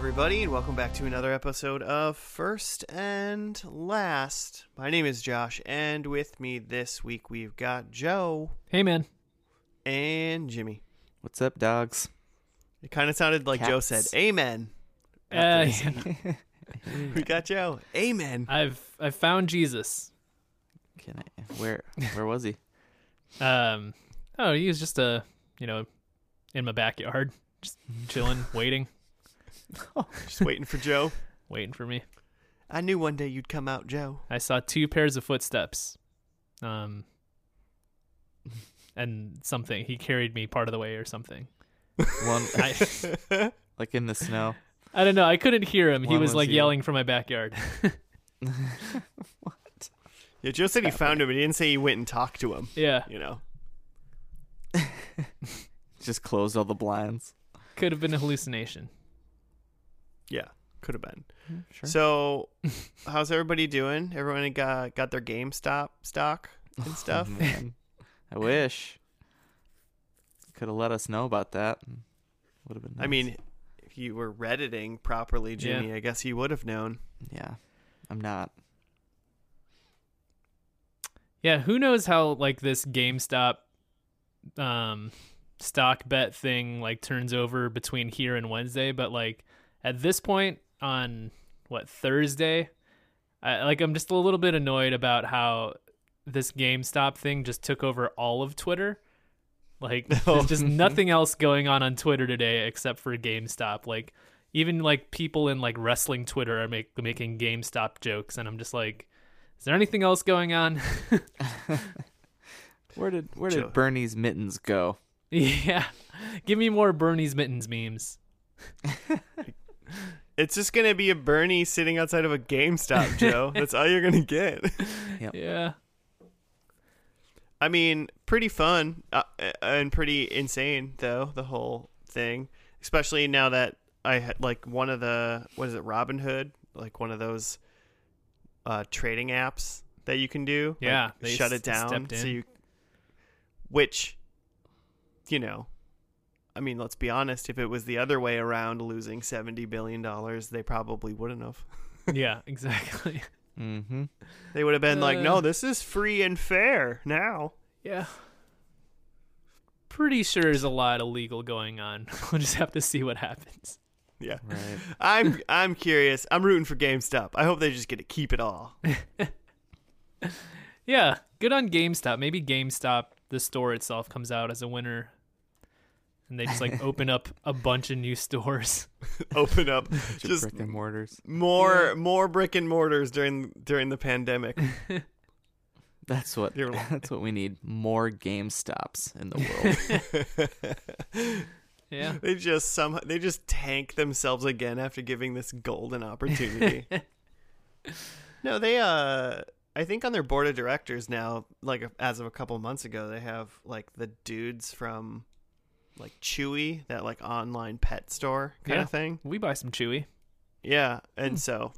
everybody, and welcome back to another episode of First and Last. My name is Josh, and with me this week we've got Joe Hey, man. and Jimmy. What's up, dogs? It kind of sounded like Joe said, Amen. Uh, After he said- we got Joe. Amen. I've I've found Jesus. Can I? Where? Where was he? Um, oh, he was just a you know in my backyard, just chilling, waiting, Just waiting for Joe. waiting for me. I knew one day you'd come out, Joe. I saw two pairs of footsteps, um, and something. He carried me part of the way or something. One, I like in the snow. I don't know. I couldn't hear him. He was was like you. yelling from my backyard. What? Yeah, Joe said he found him, but he didn't say he went and talked to him. yeah, You know. Just closed all the blinds. could have been a hallucination. Yeah, could have been. Sure. So, how's everybody doing? Everyone got got their GameStop stock and stuff. Oh, man. I wish. Could have let us know about that. Would have been. I mean, if you were redditing properly, Jimmy, Yeah. I guess you would have known. yeah, I'm not. Yeah, who knows how like this GameStop um stock bet thing like turns over between here and Wednesday, but like at this point on what Thursday, I like I'm just a little bit annoyed about how this GameStop thing just took over all of Twitter. Like there's just oh. nothing else going on on Twitter today except for GameStop. Like even like people in like wrestling Twitter are make, making GameStop jokes and I'm just like is there anything else going on? Where did Where Joe. did Bernie's mittens go? Yeah. Give me more Bernie's Mittens memes. It's just gonna be a Bernie sitting outside of a GameStop, Joe. That's all you're gonna get. Yeah. I mean, pretty fun uh, and pretty insane though the whole thing, especially now that I had like one of the what is it, Robinhood, like one of those uh, trading apps that you can do. like, Yeah, they shut s- it down so you, which, you know, I mean, let's be honest. If it was the other way around, losing seventy billion dollars, they probably wouldn't have. Yeah, exactly. Mm-hmm. They would have been like, Uh. "No, this is free and fair now." Yeah. Pretty sure there's a lot of legal going on. We'll just have to see what happens. Yeah. Right. I'm I'm curious. I'm rooting for GameStop. I hope they just get to keep it all. Yeah, good on GameStop. Maybe GameStop, the store itself, comes out as a winner. And they just like open up a bunch of new stores. Open up just brick and mortars. more Yeah. more brick and mortars during during the pandemic. That's what. That's what we need. More Game Stops in the world. Yeah. they just some they just tank themselves again after giving this golden opportunity. no, they uh I think on their board of directors now, like as of a couple months ago, they have like the dudes from like Chewy, that like online pet store kind Yeah. of thing. we buy some Chewy. Yeah, and Hmm. so,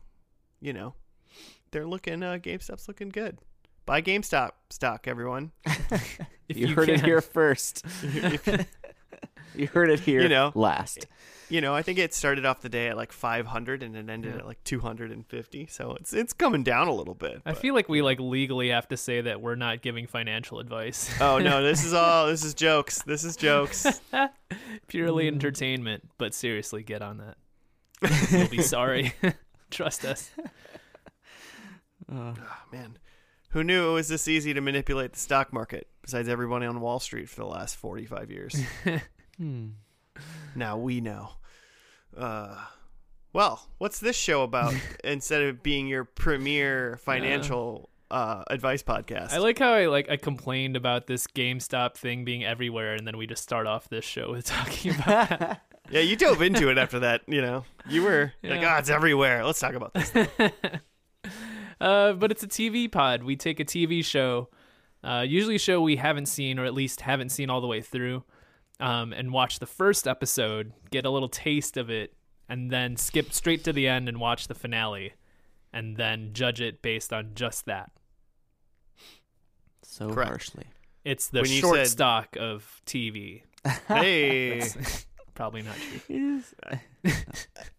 you know, they're looking. Uh, GameStop's looking good. Buy GameStop stock, everyone. If you, you, heard it here first. If- You heard it here You know. last. you know, I think it started off the day at like 500 and it ended Yeah. at like 250. So it's it's coming down a little bit. I but- feel like we like legally have to say that we're not giving financial advice. oh no, this is all. This is jokes. This is jokes. Purely Mm. entertainment, but seriously, get on that. You'll be sorry. Trust us. Uh, oh, man, who knew it was this easy to manipulate the stock market? Besides everyone on Wall Street for the last 45 years. Hmm. Now we know. Uh, well, what's this show about instead of being your premier financial uh, advice podcast? I like how I like I complained about this GameStop thing being everywhere, and then we just start off this show with talking about that. yeah, you dove into it after that. You know, you were like, Yeah. "Ah, it's everywhere." Let's talk about this. uh, but it's a TV pod. We take a TV show, uh, usually a show we haven't seen or at least haven't seen all the way through, um, and watch the first episode, get a little taste of it, and then skip straight to the end and watch the finale, and then judge it based on just that. So Correct. harshly. It's the When short said- stock of TV. Hey, That's- Probably not true.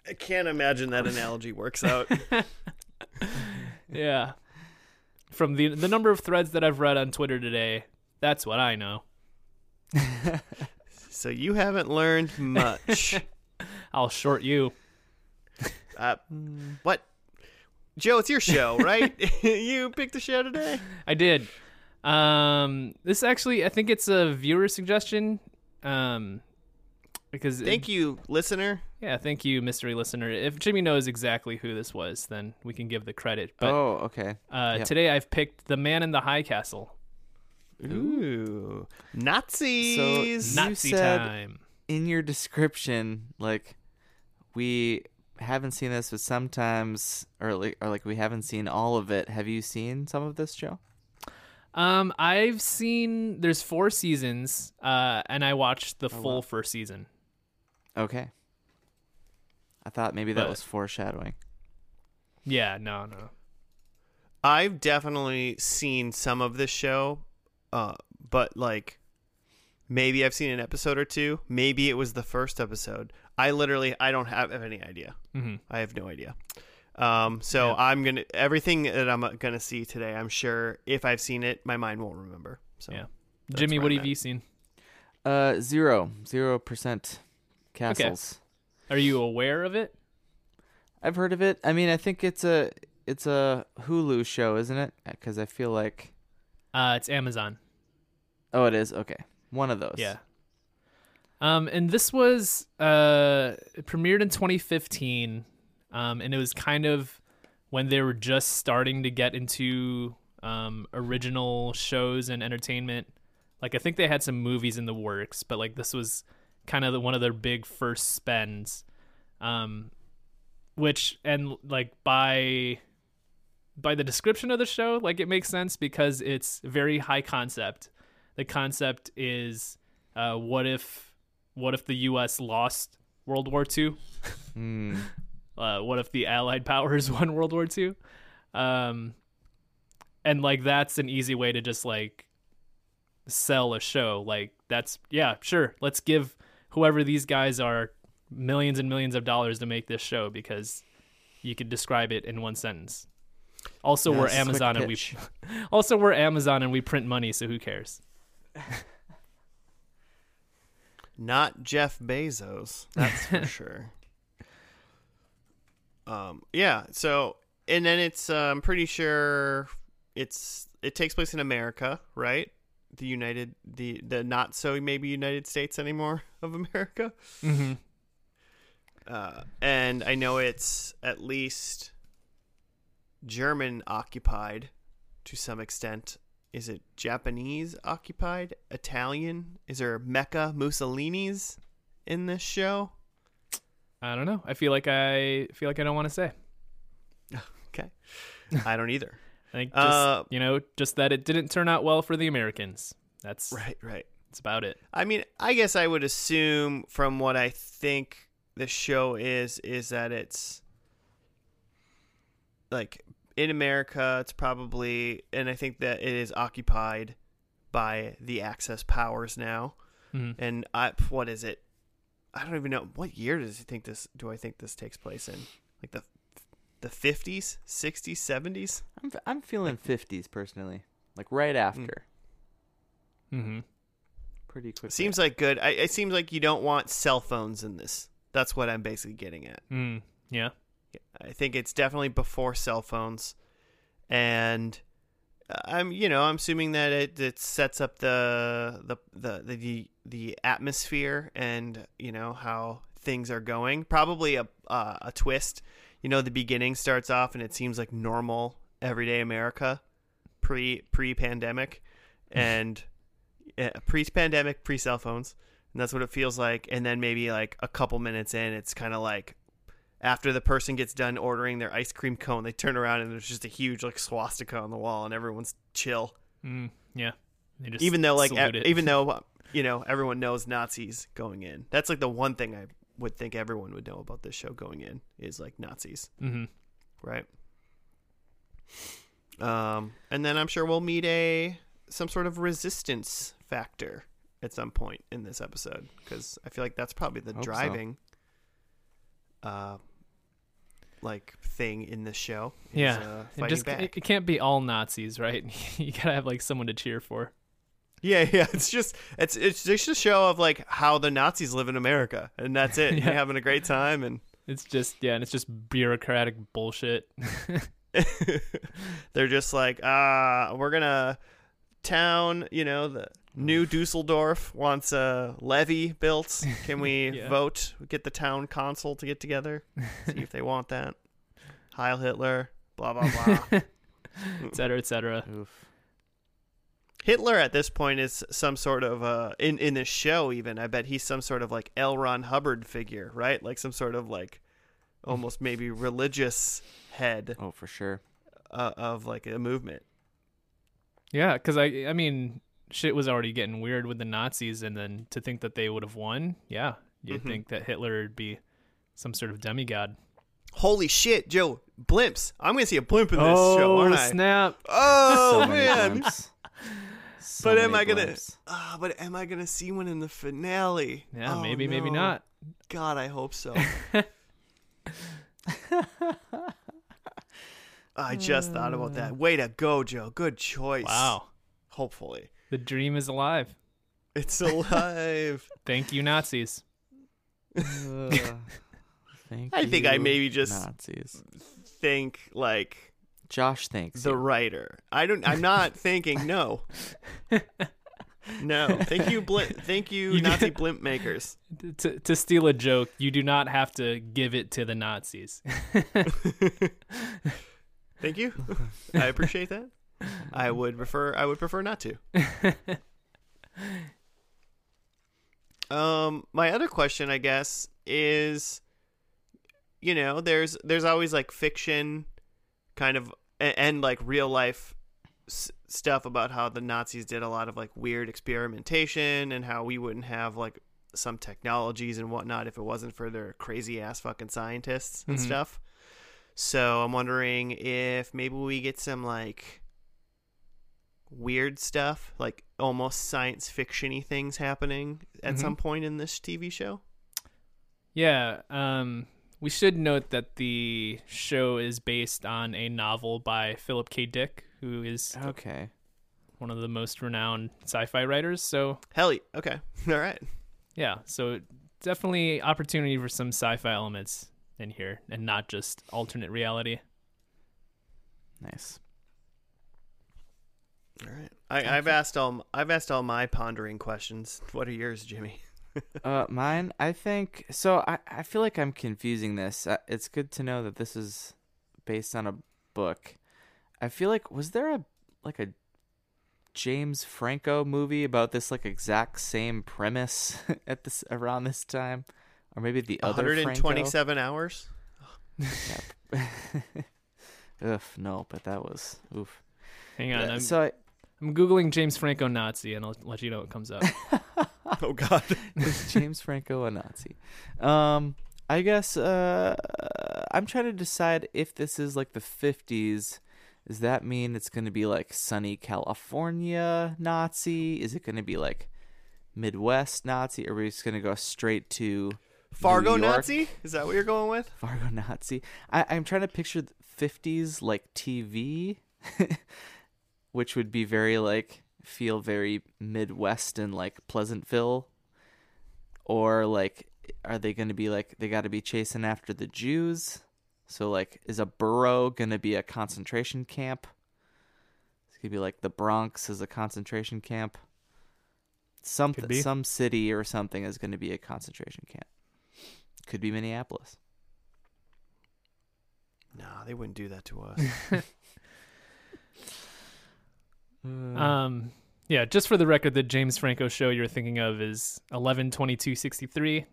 I can't imagine that analogy works out. Yeah. From the the number of threads that I've read on Twitter today, that's what I know. So you haven't learned much. I'll short you. Uh, what? Joe, it's your show, right? you picked the show today. I did. Um, this actually, I think it's a viewer suggestion. Um, because Thank you, listener. yeah, thank you, mystery listener. If Jimmy knows exactly who this was, then we can give the credit. But oh, okay. uh, yep. today I've picked the Man in the High Castle. Ooh, Nazis. You Nazi said- time. In your description, like we haven't seen this, but sometimes, or like, or like we haven't seen all of it. Have you seen some of this show? Um, I've seen there's four seasons, uh, and I watched the full wow. first season. Okay. I thought maybe that But- was foreshadowing. Yeah, no, no. I've definitely seen some of this show, uh, but like maybe I've seen an episode or two. Maybe it was the first episode. I literally I don't have, have any idea. hmm I have no idea. Um, so Yeah. I'm gonna everything that I'm gonna see today. I'm sure if I've seen it, my mind won't remember. So Yeah. Jimmy, what I'm have at. you seen? Uh, zero, zero percent castles. Are you aware of it? I've heard of it. I mean, I think it's a it's a Hulu show, isn't it? Because I feel like Uh, it's Amazon. Oh, it is. Okay, one of those. Yeah. Um, and this was uh premiered in 2015, um, and it was kind of when they were just starting to get into um original shows and entertainment. Like I think they had some movies in the works, but like this was kind of the, one of their big first spends. Um, which and like by by the description of the show, like it makes sense because it's very high concept. The concept is uh, what if what if the U.S. lost World War II? Hmm. Uh, what if the Allied powers won World War II? Um, and like that's an easy way to just like sell a show. Like that's yeah, sure. Let's give whoever these guys are millions and millions of dollars to make this show because you could describe it in one sentence. Also, we're Amazon and we also we're Amazon and we print money, so who cares? Not Jeff Bezos, that's for sure. Um, yeah. So, and then it's uh, I'm pretty sure it's it takes place in America, right? The United, the the not so maybe United States anymore of America. Mm-hmm. Uh, and I know it's at least German occupied to some extent. Is it Japanese occupied? Italian? Is there Mecca Mussolini's in this show? I don't know. I feel like I feel like I don't want to say. Okay. I don't either. I think just Uh, you know, just that it didn't turn out well for the Americans. That's Right, right. that's about it. I mean, I guess I would assume from what I think the show is is that it's like in America it's probably and I think that it is occupied by the Axis powers now. Mhm. And I what is it? I don't even know what year does he think this do I think this takes place in? Like the the 50s, 60s, 70s? I'm f- I'm feeling fifties personally, like right after, Mm-hmm. pretty quick. Seems like good. I, it seems like you don't want cell phones in this. That's what I'm basically getting at. Mm, yeah. I think it's definitely before cell phones, and I'm you know I'm assuming that it, it sets up the the, the the the atmosphere and you know how things are going. Probably a uh, a twist. You know, the beginning starts off and it seems like normal everyday America, pre pre pandemic, and pre pandemic pre cell phones, and that's what it feels like. And then maybe like a couple minutes in, it's kind of like after the person gets done ordering their ice cream cone, they turn around and there's just a huge like swastika on the wall, and everyone's chill. Mm, yeah. They just Even though like e- even though you know everyone knows Nazis going in. That's like the one thing I would think everyone would know about this show going in is like Nazis, hmm right? Um, and then I'm sure we'll meet a some sort of resistance factor at some point in this episode because I feel like that's probably the Hope so. driving, uh, like thing in this show. is, Yeah, uh, It just back. it, can't be all Nazis, right? you gotta have like someone to cheer for. Yeah, yeah. It's just it's it's just a show of like how the Nazis live in America, and that's it. Yeah. You're having a great time, and It's just yeah, and it's just bureaucratic bullshit. they're just like, ah, we're gonna town. You know, the new Dusseldorf wants a levy built. Can we Yeah. vote? Get the town council to get together, see if they want that. Heil Hitler. Blah blah blah. etc. cetera, et cetera. Hitler at this point is some sort of uh in in this show even I bet he's some sort of like L. Ron Hubbard figure, right? Like some sort of like almost maybe religious head Oh, for sure. uh, of like a movement. Yeah, because I I mean shit was already getting weird with the Nazis, and then to think that they would have won, yeah, you'd Mhm. think that Hitler would be some sort of demigod. Holy shit, Joe! Blimps! I'm gonna see a blimp in this show, aren't I? Oh, snap! Oh so man! So But am many I gonna? blimps. Ah, but am I gonna see one in the finale? Yeah, Oh, maybe, maybe not. God, I hope so. I just thought about that. Way to go, Joe. Good choice. Wow, Hopefully. The dream is alive. It's alive. Thank you, Nazis. Ugh. Thank I think I maybe just- Nazis. Think like Josh thinks the you. writer. I don't. I'm not thinking. No. No. Thank you. Blimp. Thank you, You Nazi did- blimp makers. To to steal a joke, you do not have to give it to the Nazis. Thank you. I appreciate that. I would prefer. I would prefer not to. Um, my other question, I guess, is, you know, there's there's always like fiction, kind of, and, and like real life s- stuff about how the Nazis did a lot of like weird experimentation and how we wouldn't have like some technologies and whatnot if it wasn't for their crazy ass fucking scientists and Mhm. stuff. So I'm wondering if maybe we get some like weird stuff, like almost science fictiony things happening at Mhm. some point in this TV show. Yeah, um, we should note that the show is based on a novel by Philip K. Dick, who is Okay. one of the most renowned sci-fi writers. So Hell, yeah. okay, all right. yeah, so definitely opportunity for some sci-fi elements in here, and not just alternate reality. Nice. All right. I, I've asked all I've asked all my pondering questions. What are yours, Jimmy? Uh, mine. I think so. I I feel like I'm confusing this. Uh, it's good to know that this is based on a book. I feel like was there a like a James Franco movie about this like exact same premise at this around this time, or maybe the other 127 hours. Ugh, no, but that was oof. Hang on, Yeah, I'm, so I, I'm googling James Franco Nazi, and I'll let you know what comes up. Oh God. is James Franco a Nazi? Um, I guess uh, I'm trying to decide if this is like the 50s. Does that mean it's going to be like sunny California Nazi? Is it going to be like Midwest Nazi? Or are we just going to go straight to Fargo New York? Nazi? Is that what you're going with? Fargo Nazi? I, I'm trying to picture 50s like TV, which would be very like feel very Midwest and like Pleasantville, or like are they going to be like they got to be chasing after the Jews? So like, is a borough going to be a concentration camp? It's gonna be like the Bronx is a concentration camp. Some some city or something is going to be a concentration camp. Could be Minneapolis. No, they wouldn't do that to us. Um, yeah, just for the record, the James Franco show you're thinking of is eleven twenty two sixty three.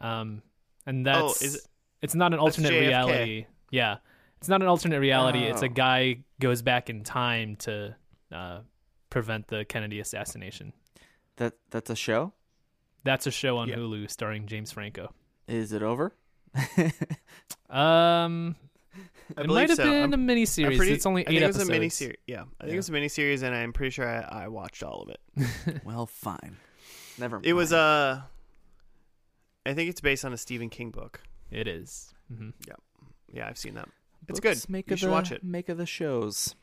Um, and that's Oh, is it- it's not an alternate reality. Yeah, it's not an alternate reality. It's a Oh. guy goes back in time to uh, prevent the Kennedy assassination. That that's a show. That's a show on Yeah. Hulu starring James Franco. Is it over? Um, I it might have so. been I'm- a mini series. pretty- It's only I think eight it was episodes. a mini series. Yeah, I think Yeah. it was a mini series, and I'm pretty sure I, I watched all of it. well, fine. Never. Mind. It was mind. uh I think it's based on a Stephen King book. It is. Mm-hmm. Yeah, yeah, I've seen that. It's good. Make You of should the, watch it. Make of the shows.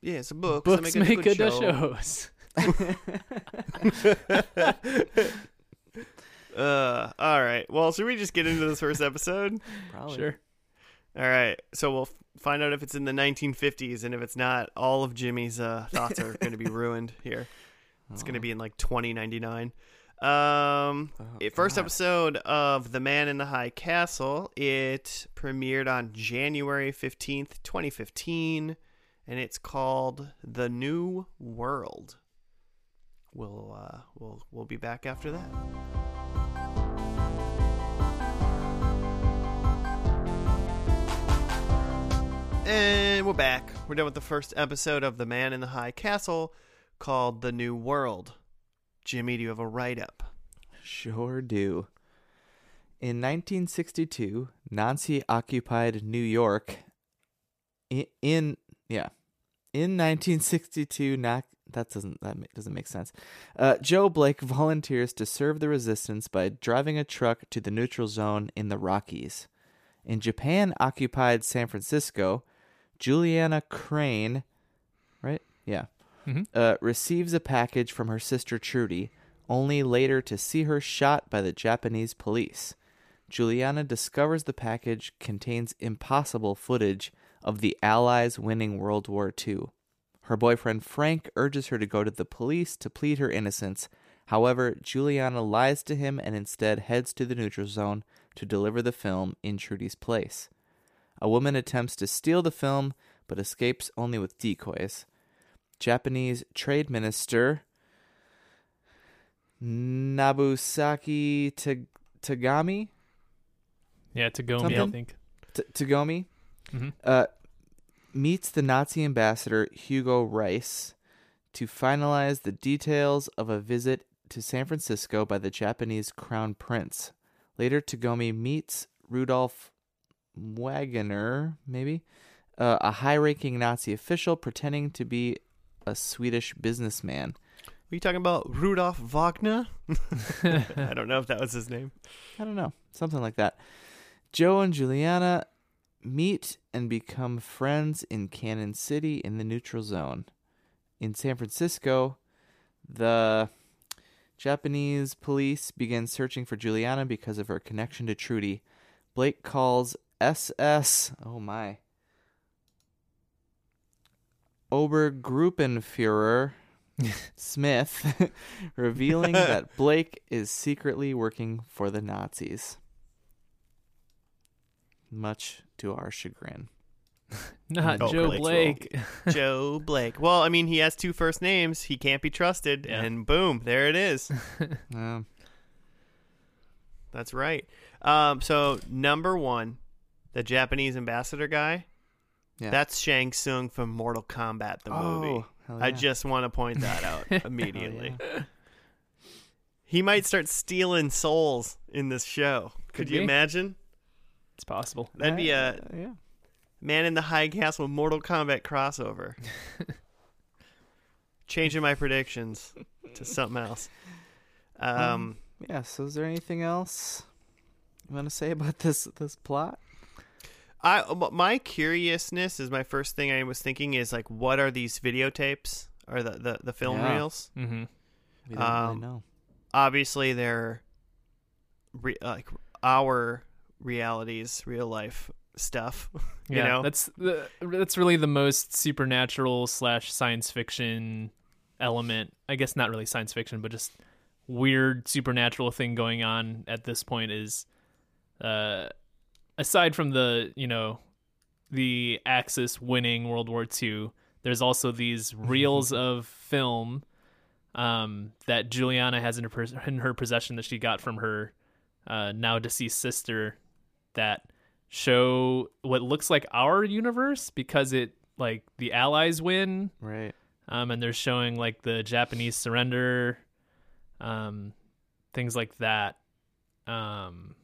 Yeah, it's a book. Books so make make, it a the show. shows. uh, all right. Well, should we just get into this first episode? Probably. Sure. All right. So we'll find out if it's in the 1950s, and if it's not, all of Jimmy's uh, thoughts are going to be ruined here. It's going to be in like 2099. Um, Oh, first God. episode of The Man in the High Castle. It premiered on January 15th, 2015, and it's called The New World. We'll uh, we'll we'll be back after that. And we're back. We're done with the first episode of The Man in the High Castle called The New World. Jimmy, do you have a write up? Sure do. In 1962, Nazi occupied New York. In, in yeah, in 1962, not that doesn't that doesn't make sense. Uh, Joe Blake volunteers to serve the resistance by driving a truck to the neutral zone in the Rockies. In Japan occupied San Francisco, Juliana Crane, right? Yeah, Mhm. uh, receives a package from her sister Trudy, only later to see her shot by the Japanese police. Juliana discovers the package contains impossible footage of the Allies winning World War II. Her boyfriend Frank urges her to go to the police to plead her innocence. However, Juliana lies to him and instead heads to the neutral zone to deliver the film in Trudy's place. A woman attempts to steal the film but escapes only with decoys. Japanese Trade Minister Nabusaki Tag- Tagami Yeah, to go I think. T- Tagomi hmm uh, meets the Nazi ambassador Hugo Reiss to finalize the details of a visit to San Francisco by the Japanese crown prince. Later, Tagomi meets Rudolf Wagener, maybe, uh, a high ranking Nazi official pretending to be a Swedish businessman. Are you talking about Rudolf Wagner? I don't know if that was his name. I don't know, something like that. Joe and Juliana meet and become friends in Canon City in the neutral zone. In San Francisco, the Japanese police begin searching for Juliana because of her connection to Trudy. Blake calls SS, oh my, Obergruppenführer Smith, revealing that Blake is secretly working for the Nazis. Much to our chagrin. Not Oh, Joe Blake's Blake. Joe Blake. Well, I mean, he has two first names. He can't be trusted. Yeah. And boom, there it is. Um, That's right. Um, so number one, the Japanese ambassador guy. Yeah. That's Shang Tsung from Mortal Kombat, the movie. oh, hell I just want to point that out immediately. yeah. He might start stealing souls in this show. Could, Could you be. imagine? It's possible. That'd be a Uh, yeah. Man in the High Castle Mortal Kombat crossover. Changing my predictions to something else. Um, Yeah. So, is there anything else you want to say about this this plot? I my curiousness is my first thing I was thinking is like, what are these videotapes or the the, the film Yeah. reels? hmm We don't Um, really know. Obviously, they're re- like our realities, real life stuff. you yeah, know, that's the, that's really the most supernatural slash science fiction element. I guess not really science fiction, but just weird supernatural thing going on at this point is, uh, aside from the you know, the Axis winning World War II, there's also these reels of film, um, that Juliana has in her in her possession that she got from her, uh, now deceased sister, that show what looks like our universe because it like the allies win Right. um and they're showing like the japanese surrender um things like that um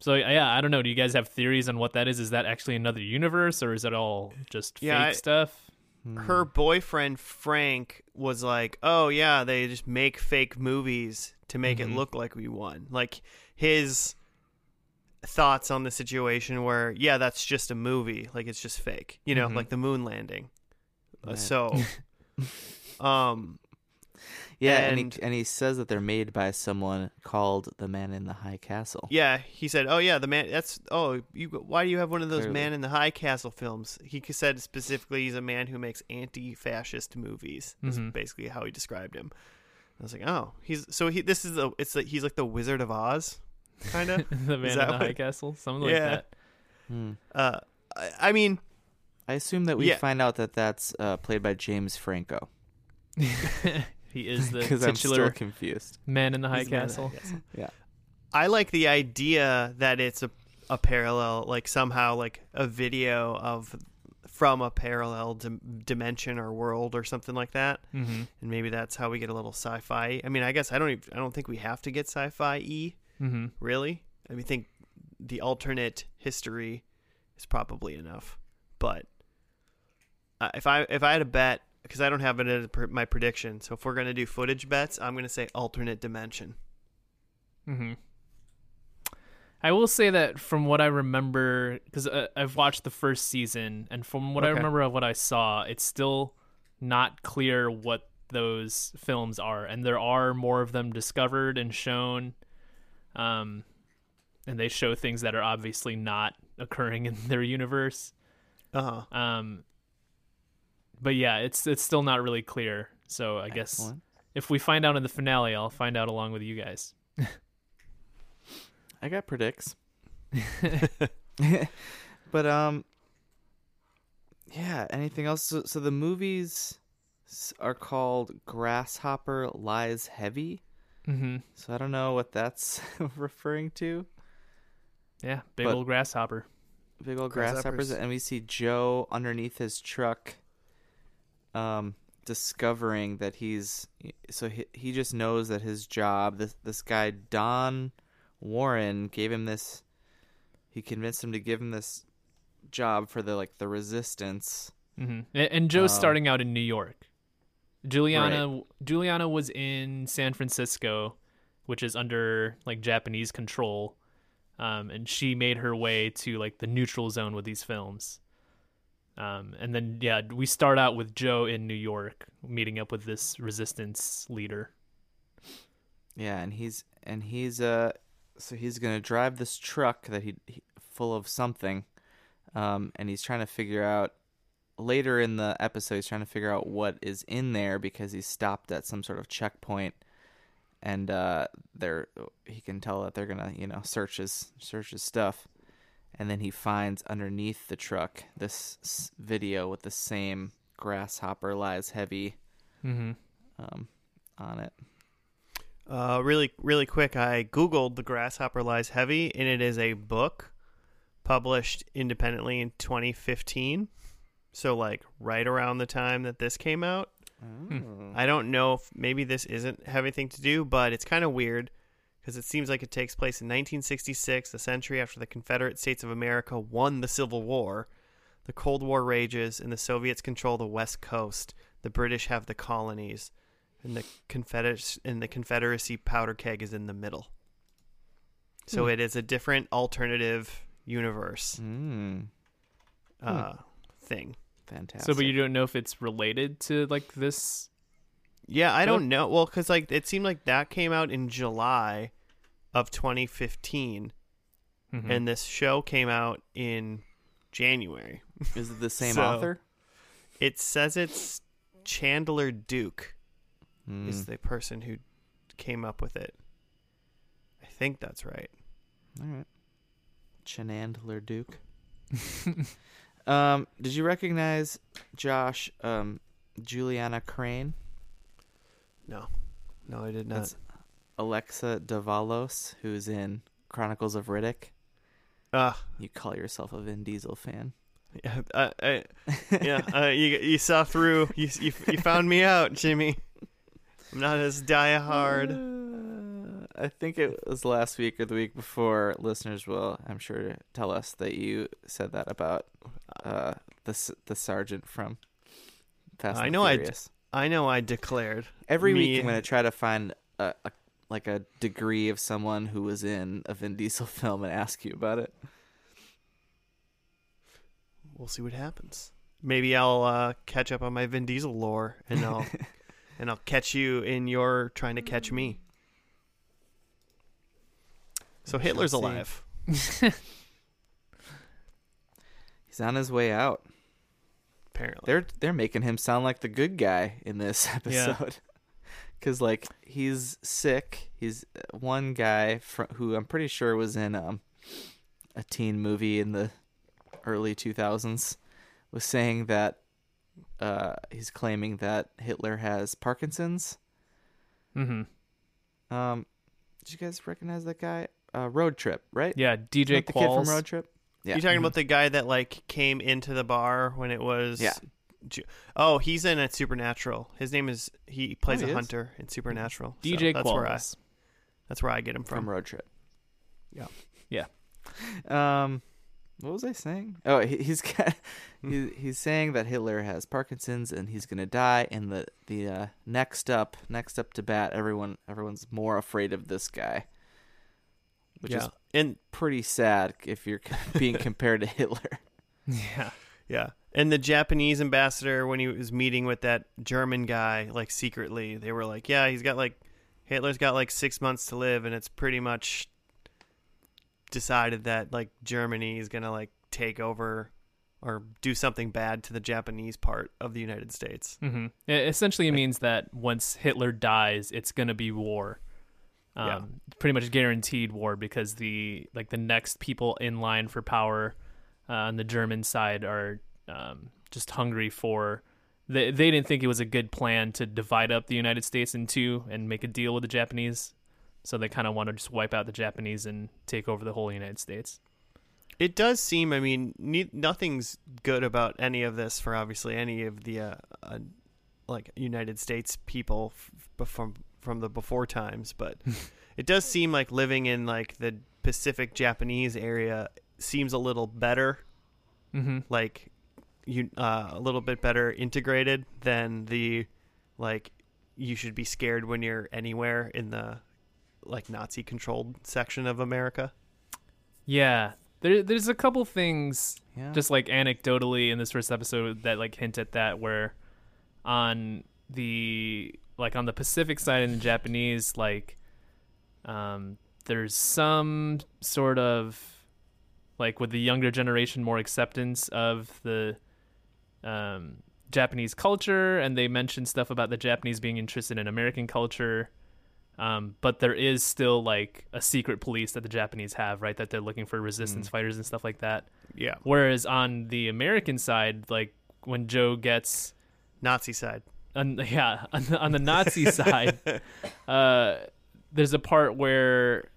so yeah i don't know do you guys have theories on what that is is that actually another universe or is it all just Yeah, fake I- stuff Hmm. her boyfriend Frank was like, "Oh yeah, they just make fake movies to make Mhm. it look like we won." Like his thoughts on the situation were, "Yeah, that's just a movie. Like it's just fake. You know, Mhm. like the moon landing." Uh, Right. So, um, Yeah, and, and- he and he says that they're made by someone called the Man in the High Castle. yeah, he said, "Oh yeah, the man. That's oh, you. Why do you have one of those Clearly. Man in the High Castle films?" He said specifically, he's a man who makes anti-fascist movies. Is Mhm. basically how he described him. I was like, oh, he's so he. This is a. It's like he's like the Wizard of Oz, kind of. the man in the what- High Castle, something Yeah. like that. Hmm. uh, I, I mean, I assume that we Yeah. find out that that's uh, played by James Franco he is the because I'm titular still confused. man in the High he's the Man Castle. Yeah. I like the idea that it's a a parallel, like somehow like a video of from a parallel dim- dimension or world or something like that, Mm-hmm. and maybe that's how we get a little sci-fi. I mean, I guess I don't. Even, I don't think we have to get sci-fi e Mm-hmm. really. I mean, I think the alternate history is probably enough. But uh, if I if I had a bet, because I don't have it as per- my prediction, so if we're gonna do footage bets, I'm gonna say alternate dimension. Mm-hmm. I will say that from what I remember, because uh, I've watched the first season, and from what I remember of what I saw, it's still not clear what those films are, and there are more of them discovered and shown. Um, and they show things that are obviously not occurring in their universe. Uh huh. Um, but yeah, it's it's still not really clear. So I guess if we find out in the finale, I'll find out along with you guys. I got predicts. but um yeah, anything else so, so the movies are called Grasshopper Lies Heavy. Mm-hmm. So I don't know what that's referring to. Yeah, big But- old grasshopper. Big old Grasshoppers. grasshoppers and we see Joe underneath his truck um discovering that he's so he, he just knows that his job this this guy Don Warren gave him this he convinced him to give him this job for the like the resistance hmm And, and Joe's Um, starting out in New York. Juliana Juliana was in San Francisco, which is under like Japanese control, um, and she made her way to like the neutral zone with these films. Um, and then yeah, we start out with Joe in New York, meeting up with this resistance leader. yeah and he's and he's uh so he's to drive this truck that he, he full of something um and he's trying to figure out later in the episode he's trying to figure out what is in there because he's stopped at some sort of checkpoint and uh they're he can tell that they're gonna you know search his search his stuff and then he finds underneath the truck this s- video with the same grasshopper lies heavy Mm-hmm. um on it Uh, really, really quick. I googled "The Grasshopper Lies Heavy," and it is a book published independently in 2015. So, like, right around the time that this came out. Oh. I don't know if maybe this isn't have anything to do, but it's kind of weird because it seems like it takes place in 1966, a century after the Confederate States of America won the Civil War. The Cold War rages, and the Soviets control the West Coast. The British have the colonies, and the Confeder- and the Confederacy powder keg is in the middle. So Hmm. it is a different alternative universe Mm, uh, thing. fantastic. So, but you don't know if it's related to like this. Yeah, I But- don't know. Well, because like it seemed like that came out in July of 2015, Mhm. and this show came out in January. Is it the same So- author? It says it's Chandler Duke Mm. is the person who came up with it. I think that's right. All right. Chenandler Duke. um, did you recognize Josh um, Juliana Crane? No, no, I did not. That's Alexa Davalos, who's in Chronicles of Riddick. Ah, You call yourself a Vin Diesel fan. yeah, uh, I, yeah. Uh, you you saw through. You, you you found me out, Jimmy. I'm not as die hard. Uh, I think it was last week or the week before. Listeners will, I'm sure, tell us that you said that about uh, the the sergeant from Fast I and know I. I know I declared Every me- week I'm gonna try to find a, a like a degree of someone who was in a Vin Diesel film and ask you about it. we'll see what happens. Maybe I'll uh, catch up on my Vin Diesel lore, and I'll and I'll catch you in your trying to catch me. So Hitler's alive. He's on his way out. Apparently, They're they're making him sound like the good guy in this episode. Cuz like he's sick. He's uh, one guy fr- who I'm pretty sure was in um a teen movie in the early 2000s was saying that uh he's claiming that Hitler has Parkinson's. hmm Um did you guys recognize that guy? Uh Road Trip, right? Yeah, DJ Not the kid from Road Trip? Yeah. you talking Mhm. about the guy that like came into the bar when it was? Yeah. Oh, he's in a Supernatural. His name is he plays Oh, a is? hunter in Supernatural. So DJ that's where I that's where I get him from from. Road Trip. Yeah. Yeah. Um, what was I saying? Oh, he, he's got, he, he's saying that Hitler has Parkinson's and he's gonna die. And the the uh, next up, next up to bat, everyone everyone's more afraid of this guy, which yeah, is and pretty sad if you're being compared to Hitler. Yeah. Yeah. And the Japanese ambassador, when he was meeting with that German guy, like secretly, they were like, yeah, he's got like, Hitler's got like six months to live, and it's pretty much decided that like Germany is going to like take over or do something bad to the Japanese part of the United States. hmm It essentially means that once Hitler dies, it's gonna be war. Um, Yeah. pretty much guaranteed war because the like the next people in line for power uh, on the German side are um, just hungry for. They they didn't think it was a good plan to divide up the United States in two and make a deal with the Japanese, so they kind of want to just wipe out the Japanese and take over the whole United States. It does seem, I mean, ne- nothing's good about any of this for obviously any of the uh, uh, like United States people f- from from the before times, but it does seem like living in like the Pacific Japanese area seems a little better, Mm-hmm. like you uh, a little bit better integrated than the like you should be scared when you're anywhere in the like Nazi controlled section of America. Yeah, there there's a couple things Yeah. just like anecdotally in this first episode that like hint at that where on the like on the pacific side in the japanese like um there's some sort of like with the younger generation more acceptance of the um japanese culture and they mention stuff about the japanese being interested in american culture um, but there is still like a secret police that the Japanese have, right? That they're looking for resistance fighters and stuff like that. Yeah, Whereas on the American side, like when Joe gets, Nazi side. On, yeah, on the, on the Nazi side, uh, there's a part where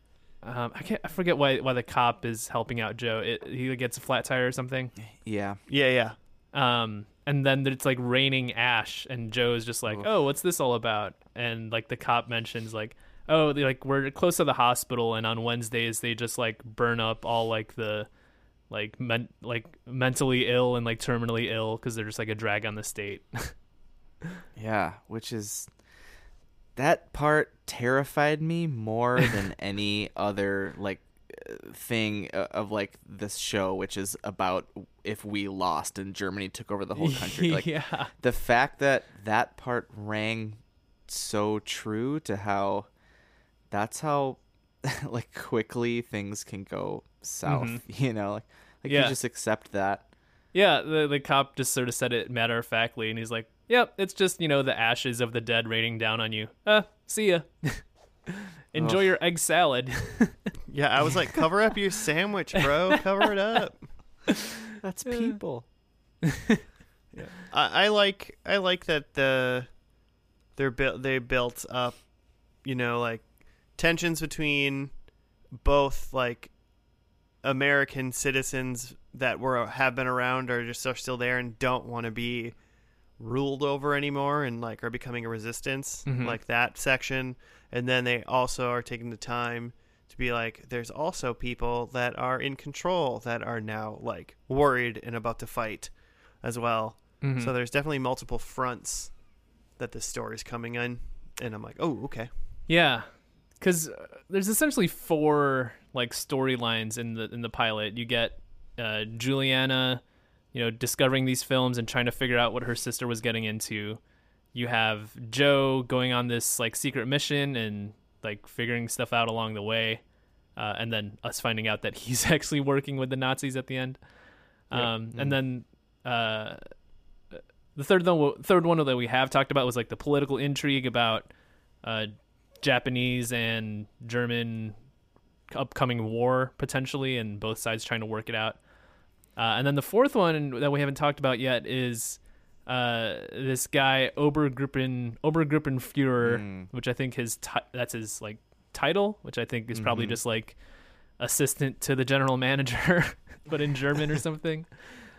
um, I can't, I forget why why the cop is helping out Joe. It, he gets a flat tire or something, yeah. Yeah, yeah. um, and then it's like raining ash, and Joe is just like, Oof. "Oh, what's this all about?" And like the cop mentions like. Oh, they, like we're close to the hospital, and on Wednesdays they just like burn up all like the like men- like mentally ill and like terminally ill because they're just like a drag on the state. Yeah, which is that part terrified me more than any other like uh, thing uh, of like this show which is about if we lost and Germany took over the whole country. Like yeah, the fact that that part rang so true to how that's how like quickly things can go south, Mhm. you know, like like Yeah. you just accept that. yeah. The the cop just sort of said it matter of factly, and he's like, "Yep, it's just you know the ashes of the dead raining down on you. Uh, see ya. Enjoy Ugh. your egg salad." Yeah, I was like, cover up your sandwich, bro. Cover it up. That's people. I, I like I like that the they're built they built up, you know, like tensions between both like American citizens that were have been around or just are still there and don't want to be ruled over anymore and like are becoming a resistance Mhm. like that section and then they also are taking the time to be like there's also people that are in control that are now like worried and about to fight as well Mhm. So there's definitely multiple fronts that this story's coming in, and I'm like, oh, okay. Yeah, because there's essentially four like storylines in the in the pilot. You get uh, Juliana, you know, discovering these films and trying to figure out what her sister was getting into. You have Joe going on this like secret mission and like figuring stuff out along the way, uh, and then us finding out that he's actually working with the Nazis at the end. Um, And then uh, the third one, third one that we have talked about was like the political intrigue about uh, Japanese and German upcoming war potentially, and both sides trying to work it out. Uh, and then the fourth one that we haven't talked about yet is uh, this guy Obergruppen Obergruppenführer, Mm. which I think his ti- that's his like title, which I think is probably Mhm. just like assistant to the general manager, but in German or something.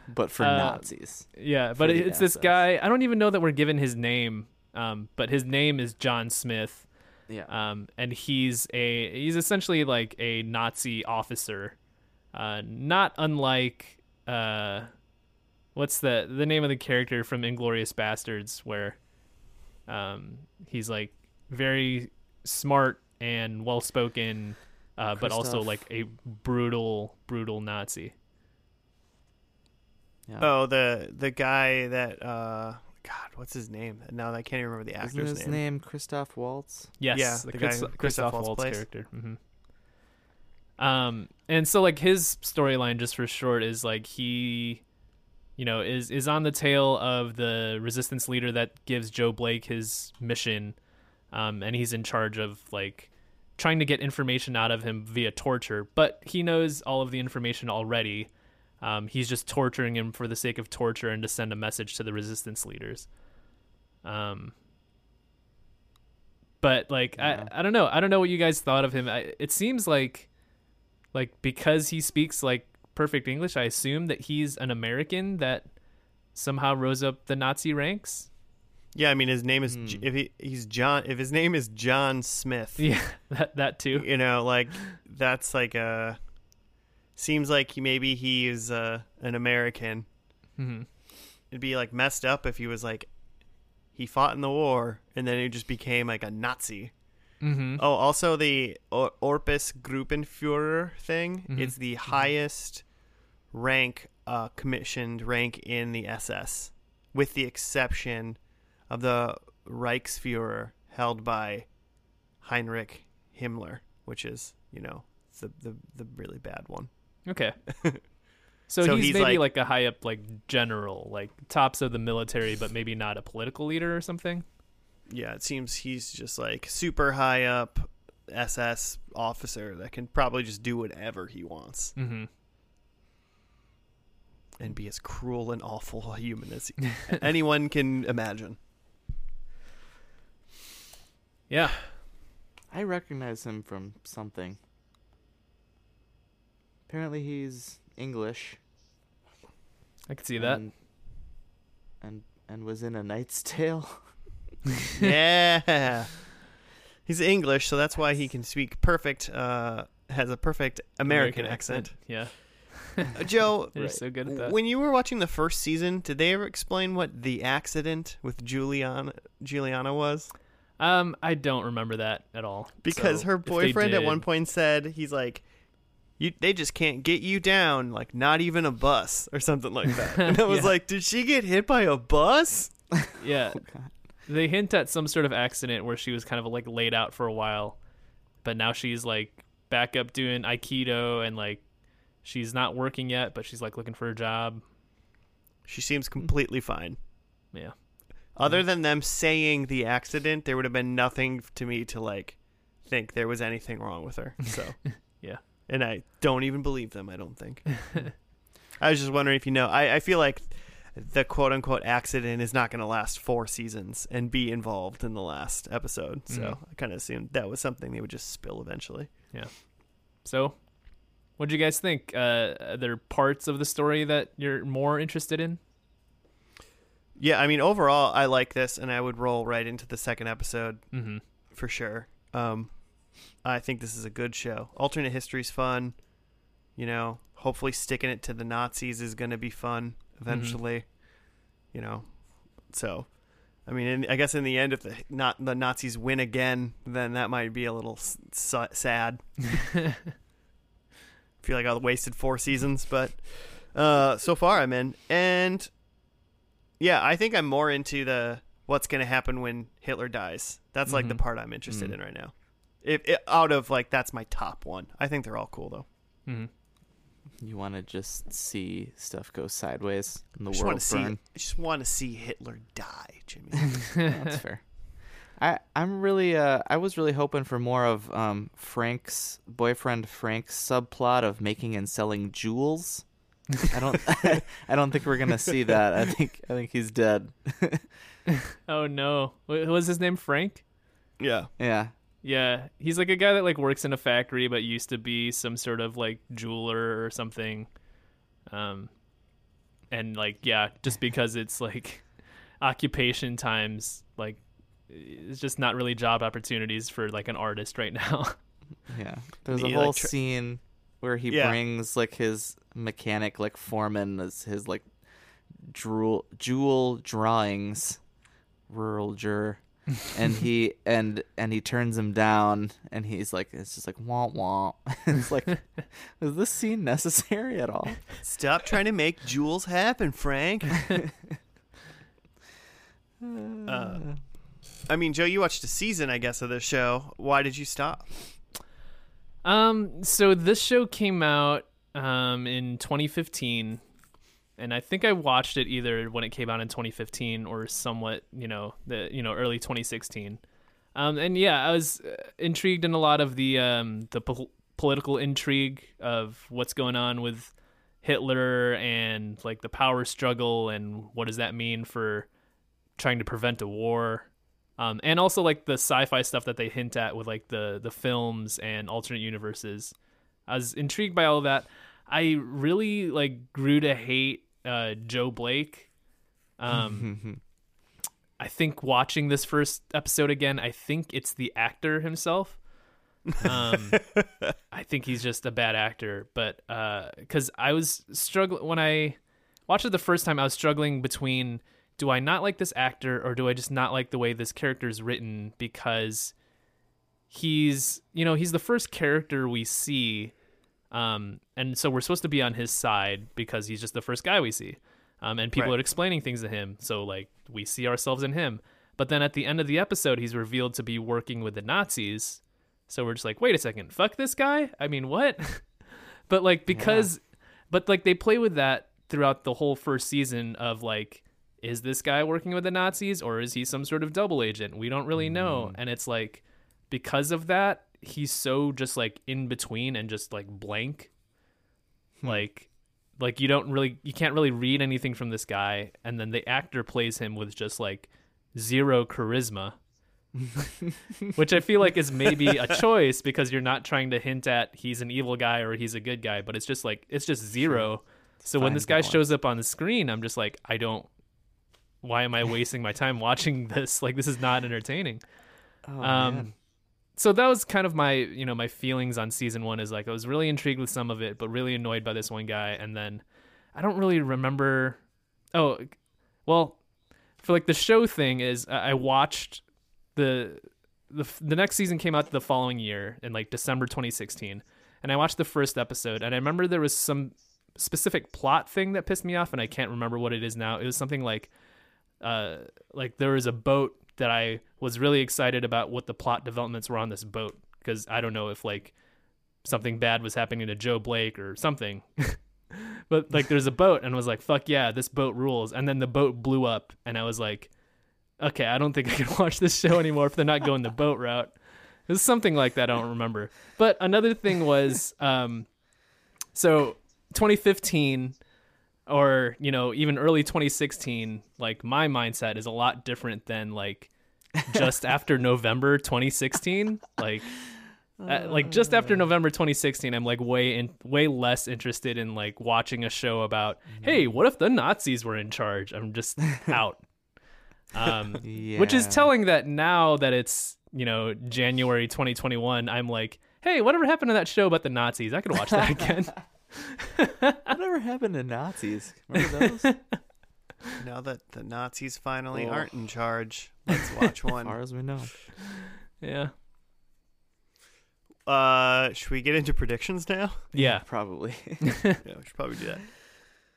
But for Uh, Nazis. Yeah, but it's this guy. I don't even know that we're given his name, um, but his name is John Smith, Yeah. um, and he's a he's essentially like a Nazi officer, uh, not unlike uh, what's the the name of the character from Inglourious Basterds, where um, he's like very smart and well spoken, uh, but also like a brutal brutal Nazi. yeah. Oh, the the guy that uh, God, what's his name? Now I can't even remember the Isn't actor's his name. name Christoph Waltz? Yes, Yeah, the, the guy Christoph Christoph Waltz Waltz plays. character. hmm Um, and so like his storyline, just for short, is like he, you know, is is on the tail of the resistance leader that gives Joe Blake his mission, um, and he's in charge of like trying to get information out of him via torture. But he knows all of the information already. Um, he's just torturing him for the sake of torture and to send a message to the resistance leaders. Um, but like Yeah. I, I don't know i don't know what you guys thought of him I, it seems like like because he speaks like perfect english i assume that he's an american that somehow rose up the nazi ranks Yeah, I mean his name is Hmm. if he he's John if his name is John Smith. yeah that that too You know, like that's like a seems like he maybe he is uh, an American. Mm-hmm. It'd be like messed up if he was like he fought in the war and then he just became like a Nazi. Hmm Oh, also the or- Orpus Gruppenführer thing. Mhm. It's the highest rank uh, commissioned rank in the SS, with the exception of the Reichsführer held by Heinrich Himmler, which is you know the the, the really bad one. okay so, So he's, he's maybe like- like, a high up like general like tops of the military but maybe not a political leader or something Yeah, it seems he's just like super high up SS officer that can probably just do whatever he wants hmm and be as cruel and awful a human as anyone can imagine. yeah I recognize him from something. Apparently he's English. i could see that And, and and was in a Knight's Tale. yeah. He's English, so that's why he can speak perfect uh has a perfect American, accent. yeah Uh, Joe, they're so good at that when you were watching the first season, did they ever explain what the accident with Juliana Juliana was? Um, I don't remember that at all. Because So, her boyfriend at one point said he's like you, they just can't get you down, like not even a bus or something like that. And I was Yeah. like, did she get hit by a bus? yeah, Oh. They hint at some sort of accident where she was kind of like laid out for a while, but now she's like back up doing aikido and like she's not working yet, but she's like looking for a job. She seems completely fine. Yeah. Other than them saying the accident, there would have been nothing to me to like think there was anything wrong with her. So Yeah. and I don't even believe them. I don't think. I was just wondering if you know. I, I feel like the quote unquote accident is not going to last four seasons and be involved in the last episode. So Mhm. I kind of assumed that was something they would just spill eventually. Yeah. So, what do you guys think? Uh, are there parts of the story that you're more interested in? Yeah, I mean overall, I like this, and I would roll right into the second episode Mm-hmm. for sure. Um, I think this is a good show. Alternate history's fun. You know, hopefully sticking it to the Nazis is going to be fun eventually. you know. So, I mean, in, I guess in the end, if the not the Nazis win again, then that might be a little s- sad. feel like I wasted four seasons, but uh, so far I'm in, and yeah, I think I'm more into the what's going to happen when Hitler dies. That's like the Mhm. part I'm interested Mhm. in right now. If, if out of like that's my top one. I think they're all cool though. Mhm. You want to just see stuff go sideways and the just world want to see. I just want to see Hitler die, Jimmy. That's fair. I I'm really uh I was really hoping for more of um Frank's boyfriend Frank's subplot of making and selling jewels. I don't I don't think we're gonna see that. I think I think he's dead. Oh no, Wh- was his name Frank? yeah. yeah. Yeah, he's like a guy that like works in a factory, but used to be some sort of like jeweler or something. Um, and like yeah, just because it's like occupation times, like it's just not really job opportunities for like an artist right now. Yeah. There's a The whole electri- scene where he Yeah. brings like his mechanic like foreman as his like jewel jewel drawings rural juror and he and and he turns him down and he's like it's just like wah wah it's like is this scene necessary at all Stop trying to make jewels happen, Frank. Uh, I mean, Joe, you watched a season, I guess, of the show. Why did you stop? Um, so this show came out um in 2015, and I think I watched it either when it came out in 2015 or somewhat, you know, the you know early 2016. Um, and yeah, I was uh, intrigued in a lot of the um the pol- political intrigue of what's going on with Hitler and like the power struggle and what does that mean for trying to prevent a war um, and also like the sci-fi stuff that they hint at with like the the films and alternate universes. I was intrigued by all of that. I really like grew to hate uh, Joe Blake. Um, I think watching this first episode again, I think it's the actor himself. Um, I think he's just a bad actor, but because I was struggling when I watched it the first time, I was struggling between do I not like this actor or do I just not like the way this character is written because he's you know he's the first character we see um and so we're supposed to be on his side because he's just the first guy we see. Um and people Right. are explaining things to him. So like we see ourselves in him. But then at the end of the episode he's revealed to be working with the Nazis. So we're just like wait a second fuck this guy? I mean what? But like because but like they play with that throughout the whole first season of like is this guy working with the Nazis or is he some sort of double agent? We don't really know. And it's like because of that, he's so just like in between and just like blank. Like like you don't really you can't really read anything from this guy and then the actor plays him with just like zero charisma. Which I feel like is maybe a choice because you're not trying to hint at he's an evil guy or he's a good guy, but it's just like it's just zero. So when this guy shows up on the screen, I'm just like, I don't. Why am I wasting my time watching this? Like this is not entertaining. oh, um. So that was kind of my, you know, my feelings on season one. Is like I was really intrigued with some of it, but really annoyed by this one guy. And then I don't really remember. Oh, well, for like the show thing is I watched the the the next season came out the following year in like December 2016, and I watched the first episode, and I remember there was some specific plot thing that pissed me off, and I can't remember what it is now. It was something like, uh, like there was a boat that I was really excited about what the plot developments were on this boat because I don't know if like something bad was happening to Joe Blake or something. but like there's a boat and I was like fuck yeah this boat rules. And then the boat blew up and I was like okay I don't think I can watch this show anymore if they're not going the boat route. It was something like that I don't remember. But another thing was um so 2015 or you know even early 2016 like my mindset is a lot different than like just after November 2016 like uh, like just after November 2016 I'm like way in way less interested in like watching a show about hey what if the Nazis were in charge? I'm just out. Um which is telling that now that it's you know January 2021 I'm like hey whatever happened to that show about the Nazis? I could watch that again Whatever happened to Nazis? Remember those? Now that the Nazis finally Oh. aren't in charge, let's watch As one. far as we know. Yeah. Uh, should we get into predictions now? Yeah. Probably. yeah, we should probably do that.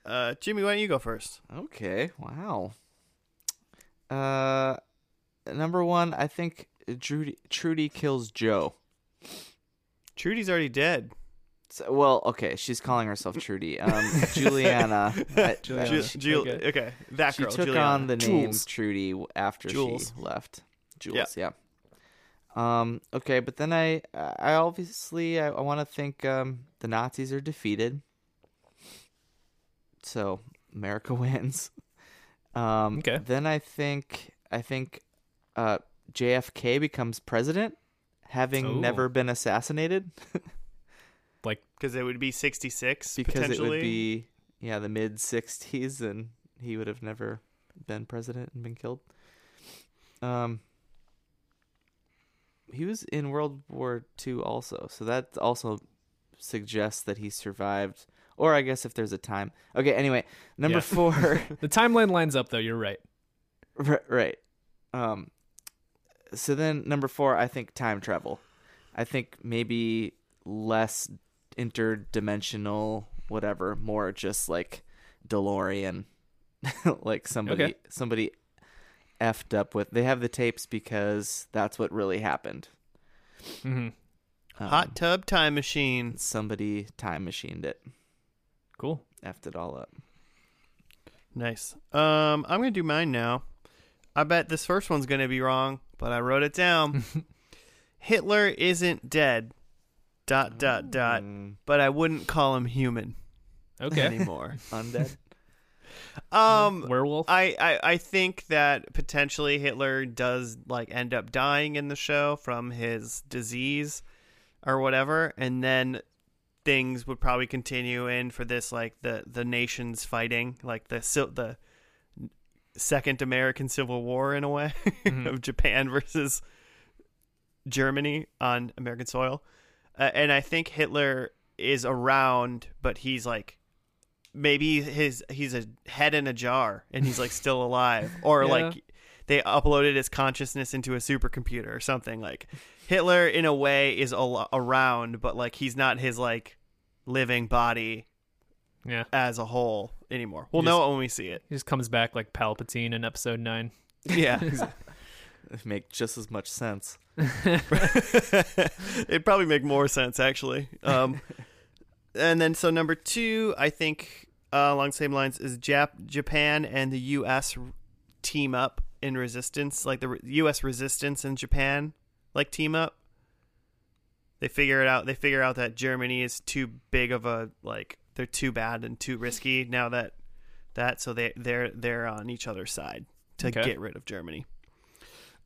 Uh, Jimmy, why don't you go first? okay. Wow. Uh, number one, I think Trudy, Trudy kills Joe. Trudy's already dead. So, well, okay, she's calling herself Trudy. Um, Juliana. I- Juliana. Ju- she, Ju- okay. okay. that she girl. took Juliana. on the name Jules. Trudy after Jules. she left. Jules, yeah. Um. Okay, but then I, I obviously I, I want to think um the Nazis are defeated. So America wins. Um. Okay. Then I think I think, uh, JFK becomes president, having Ooh. never been assassinated, because it would be 66 because it would be yeah the mid '60s, and he would have never been president and been killed. Um. He was in World War II also, so that also suggests that he survived. Or I guess if there's a time. Okay, anyway, number Yeah. four. The timeline lines up though. You're right. right, right. Um. So then number four, I think time travel. I think maybe less interdimensional, whatever, more just like DeLorean, like somebody Okay. somebody effed up with. They have the tapes because that's what really happened. hmm Um, Hot tub time machine. somebody time machined it, Cool. effed it all up. Nice. Um, I'm gonna do mine now. I bet this first one's gonna be wrong, but I wrote it down. Hitler isn't dead. Dot dot dot. Mm, But I wouldn't call him human Okay. anymore. undead. um, Werewolf. I, I I think that potentially Hitler does like end up dying in the show from his disease or whatever, and then things would probably continue in for this like the the nations fighting like the sil- the second American Civil War in a way Mhm. of Japan versus Germany on American soil, uh, and I think Hitler is around, but he's like maybe his he's a head in a jar and he's like still alive or Yeah. like they uploaded his consciousness into a supercomputer or something like hitler in a way is al- around but like he's not his like living body yeah. as a whole anymore we'll He know just- it when we see it He just comes back like Palpatine in episode nine. yeah It make just as much sense. it'd probably make more sense actually um and then so number two i think uh, along the same lines is Jap- japan and the us team up in resistance like the re- us resistance and japan like team up they figure it out they figure out that germany is too big of a like they're too bad and too risky now that that so they they're they're on each other's side to Okay. get rid of germany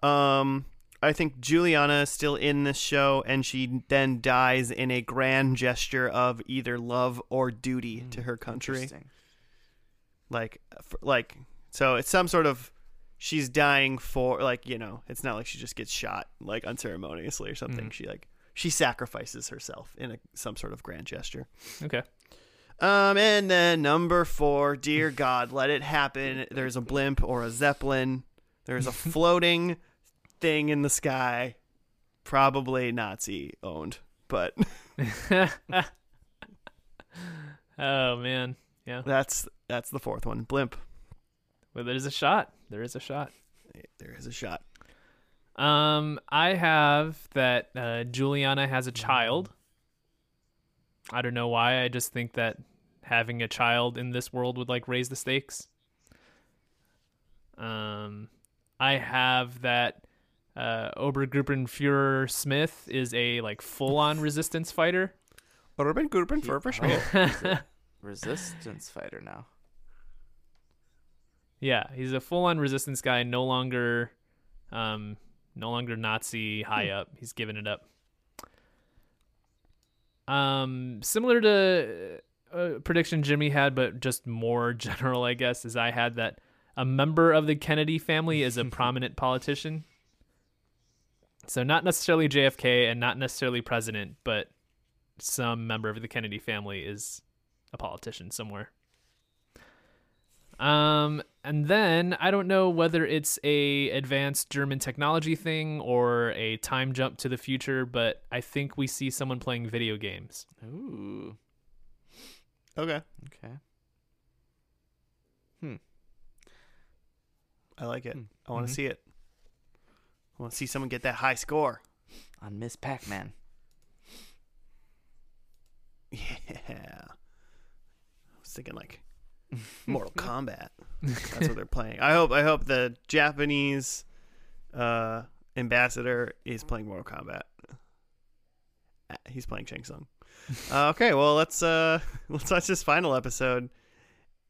um I think Juliana is still in this show, and she then dies in a grand gesture of either love or duty to her country. Like, like so it's some sort of she's dying for like you know it's not like she just gets shot like unceremoniously or something. Mhm. She like she sacrifices herself in a some sort of grand gesture. Okay. Um, and then number four, dear God, let it happen. There's a blimp or a zeppelin. There's a floating thing in the sky, probably Nazi owned, but oh man. Yeah. that's that's the fourth one. Blimp. Well, there's a shot. There is a shot. There is a shot. Um, I have that uh, Juliana has a child. I don't know why. I just think that having a child in this world would like raise the stakes. Um, I have that uh, Obergruppenführer Smith is a like full-on resistance fighter. Urban Gurban He- oh, resistance fighter now. Yeah, he's a full-on resistance guy. No longer, um, no longer Nazi high up. He's given it up. Um, similar to a prediction Jimmy had, but just more general, I guess, is I had that a member of the Kennedy family is a prominent politician. So not necessarily JFK and not necessarily president, but some member of the Kennedy family is a politician somewhere. Um, and then I don't know whether it's a advanced German technology thing or a time jump to the future, but I think we see someone playing video games. Ooh. Okay. Okay. Hmm. I like it. Hmm. I want to Mhm. see it. I want to see someone get that high score. On Miss Pac-Man. Yeah. I was thinking like Mortal Kombat. That's what they're playing. I hope I hope the Japanese uh, ambassador is playing Mortal Kombat. Uh, He's playing Shang Tsung. Uh, okay, well let's uh let's watch this final episode.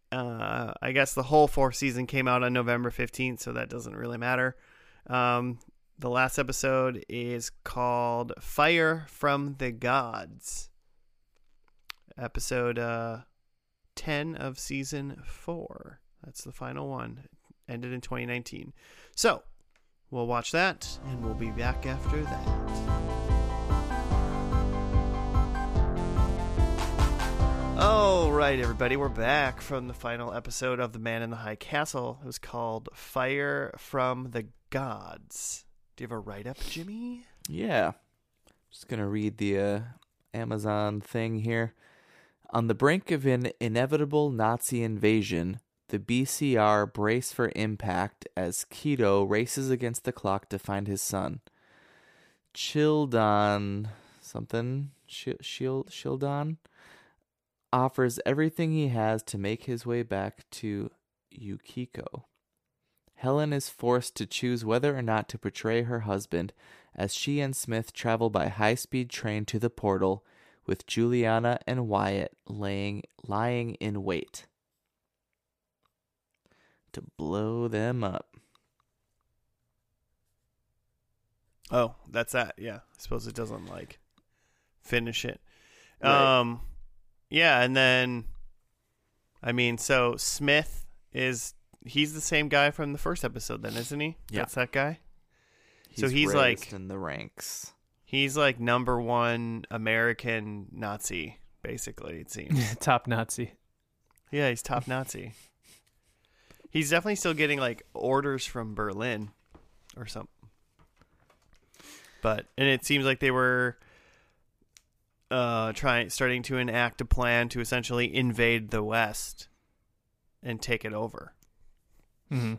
Uh, I guess the whole fourth season came out on November fifteenth, so that doesn't really matter. Um, the last episode is called "Fire from the Gods." Episode uh, ten of season four. That's the final one. Ended in 2019. So we'll watch that, and we'll be back after that. All right, everybody, we're back from the final episode of The Man in the High Castle. It was called Fire from the Gods. Do you have a write up, Jimmy? Yeah. Just going to read the uh, Amazon thing here. On the brink of an inevitable Nazi invasion, the BCR brace for impact as Kido races against the clock to find his son. Childan something Sh- Shield Shildon offers everything he has to make his way back to Yukiko. Helen is forced to choose whether or not to betray her husband as she and Smith travel by high speed train to the portal, with Juliana and Wyatt laying, lying in wait to blow them up. Oh, that's that. Yeah. I suppose it doesn't like finish it. Right. Um yeah, and then I mean, so Smith is he's the same guy from the first episode then, isn't he? Yeah. That's that guy. So he's like- in the ranks. He's like number 1 American Nazi basically, it seems. Top Nazi. yeah, he's top Nazi. He's definitely still getting like orders from Berlin or something. But and it seems like they were uh trying starting to enact a plan to essentially invade the West and take it over. Hmm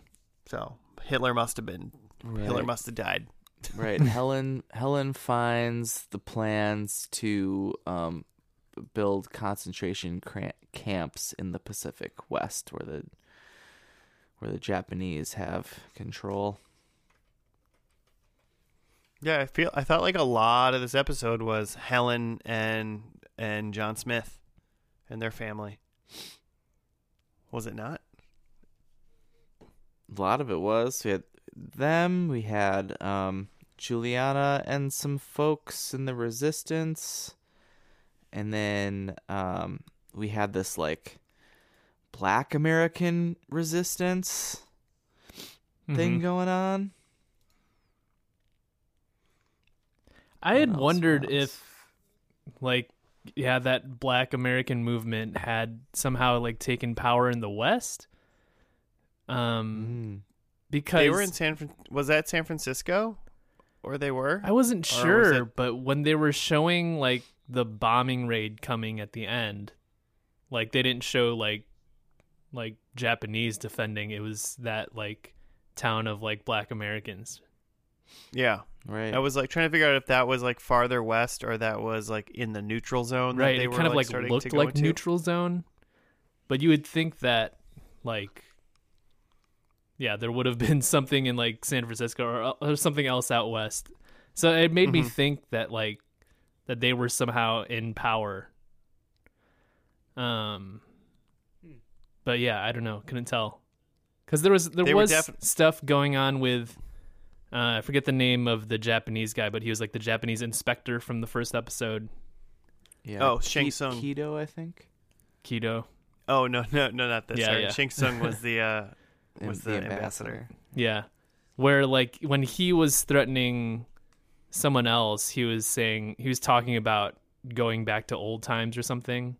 So Hitler must have been Hitler must have died. right. Helen Helen finds the plans to um, build concentration cra- camps in the Pacific West, where the where the Japanese have control. Yeah, I feel I thought like a lot of this episode was Helen and and John Smith and their family. Was it not? A lot of it was we had them. We had um, Juliana and some folks in the Resistance, and then um, we had this like Black American Resistance thing Mhm. going on. I had else? wondered if, like, yeah, that Black American movement had somehow like taken power in the West. Um, Mm. because They were in San Fran- was that San Francisco? Or they were? I wasn't Or was sure, it- but when they were showing like the bombing raid coming at the end, like they didn't show like like Japanese defending. It was that like town of like Black Americans. Yeah. Right. I was like trying to figure out if that was like farther west or that was like in the neutral zone that right they it were kind of like starting looked like into. neutral zone but you would think that like yeah there would have been something in like san francisco or, or something else out west so it made me Mhm. think that like that they were somehow in power um but yeah i don't know couldn't tell because there was there They was defi- stuff going on with uh, I forget the name of the Japanese guy, but he was like the Japanese inspector from the first episode. yeah. Oh, Shang Ke- Tsung. Kido, I think. Kido. Oh no, no, no, not this. Yeah, Sorry. yeah. Shang Tsung was the uh and was the ambassador. Yeah. Where like when he was threatening someone else, he was saying he was talking about going back to old times or something.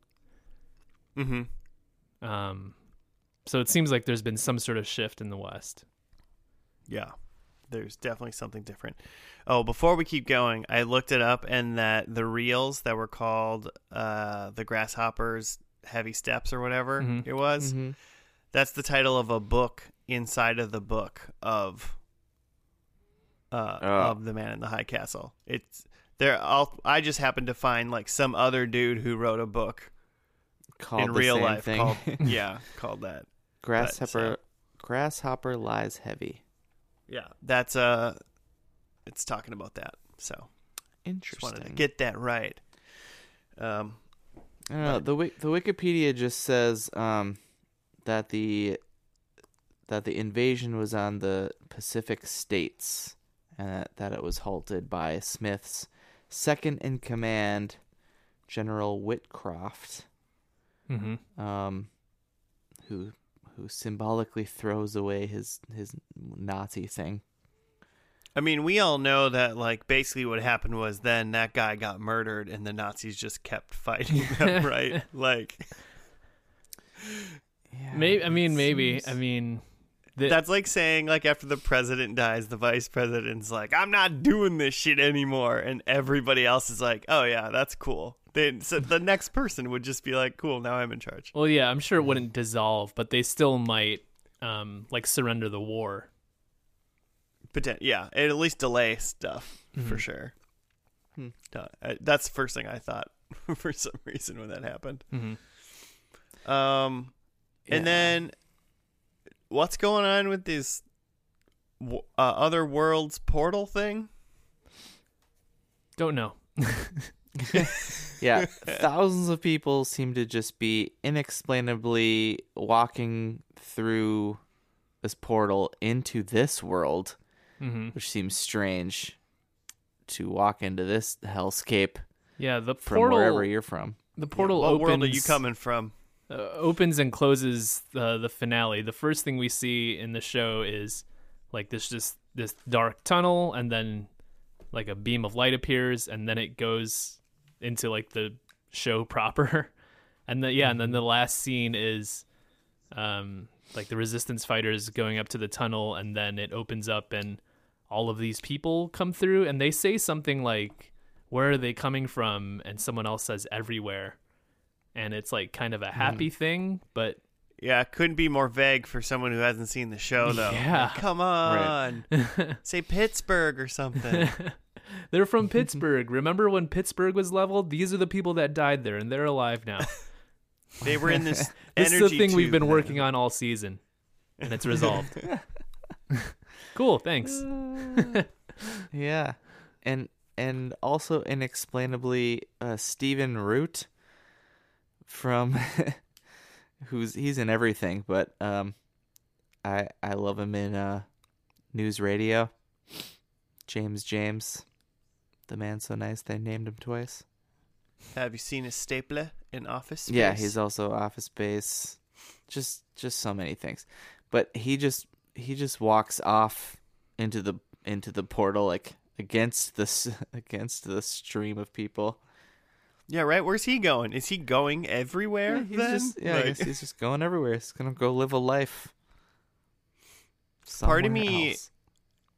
Mm-hmm. Um so it seems like there's been some sort of shift in the West. Yeah, there's definitely something different. Oh, before we keep going, I looked it up, and that the reels that were called uh, the Grasshoppers Heavy Steps or whatever Mhm. it was, Mhm. That's the title of a book inside of the book of uh, Oh. of the Man in the High Castle. It's there. I'll, I just happened to find like some other dude who wrote a book Called in the real same life thing. called yeah called that. grasshopper. Grasshopper lies heavy. Yeah, that's uh, it's talking about that. So just Interesting. wanted to get that right. Um, I don't know. The the Wikipedia just says um, that the that the invasion was on the Pacific states, and that, that it was halted by Smith's second in command, General Whitcroft, Mm-hmm. um, who who symbolically throws away his his Nazi thing. I mean, we all know that like basically what happened was then that guy got murdered and the Nazis just kept fighting them, right? Like Yeah, Maybe I mean maybe seems- I mean the, that's like saying like after the president dies, the vice president's like, "I'm not doing this shit anymore," and everybody else is like, "Oh yeah, that's cool." Then so the next person would just be like, "Cool, now I'm in charge." well yeah I'm sure it wouldn't dissolve, but they still might um like surrender the war. Potent- yeah, it at least delay stuff for Mhm. sure. Hmm. Uh, that's the first thing I thought for some reason when that happened. Mm-hmm. Um, and then what's going on with this uh, other worlds portal thing? Don't know. yeah, thousands of people seem to just be inexplainably walking through this portal into this world, Mm-hmm. which seems strange to walk into this hellscape Yeah, the portal from portal. wherever you're from. the portal what opens. world are you coming from? Uh, opens and closes the the finale. The first thing we see in the show is like this just this dark tunnel, and then like a beam of light appears, and then it goes into like the show proper, and then yeah, and then the last scene is um like the resistance fighters going up to the tunnel, and then it opens up and all of these people come through, and they say something like, "Where are they coming from?" and someone else says, "Everywhere." And it's like kind of a happy thing, but Yeah, couldn't be more vague for someone who hasn't seen the show, though. Yeah. Like, come on, say Pittsburgh or something. they're from Pittsburgh. Remember when Pittsburgh was leveled? These are the people that died there, and they're alive now. they were in this. this is the thing we've been then. working on all season, and it's resolved. cool, thanks. Yeah, and and also inexplainably, uh, Stephen Root from who's he's in everything, but um, I I love him in uh, NewsRadio. James James, the man so nice they named him twice. Have you seen his stapler in Office? Space? Yeah, he's also Office Space. Just just so many things. But he just he just walks off into the into the portal like against this against the stream of people. Yeah, right. Where's he going? Is he going everywhere? Yeah, he's then? just yeah, I guess he's just going everywhere. He's gonna go live a life. Part of me- else.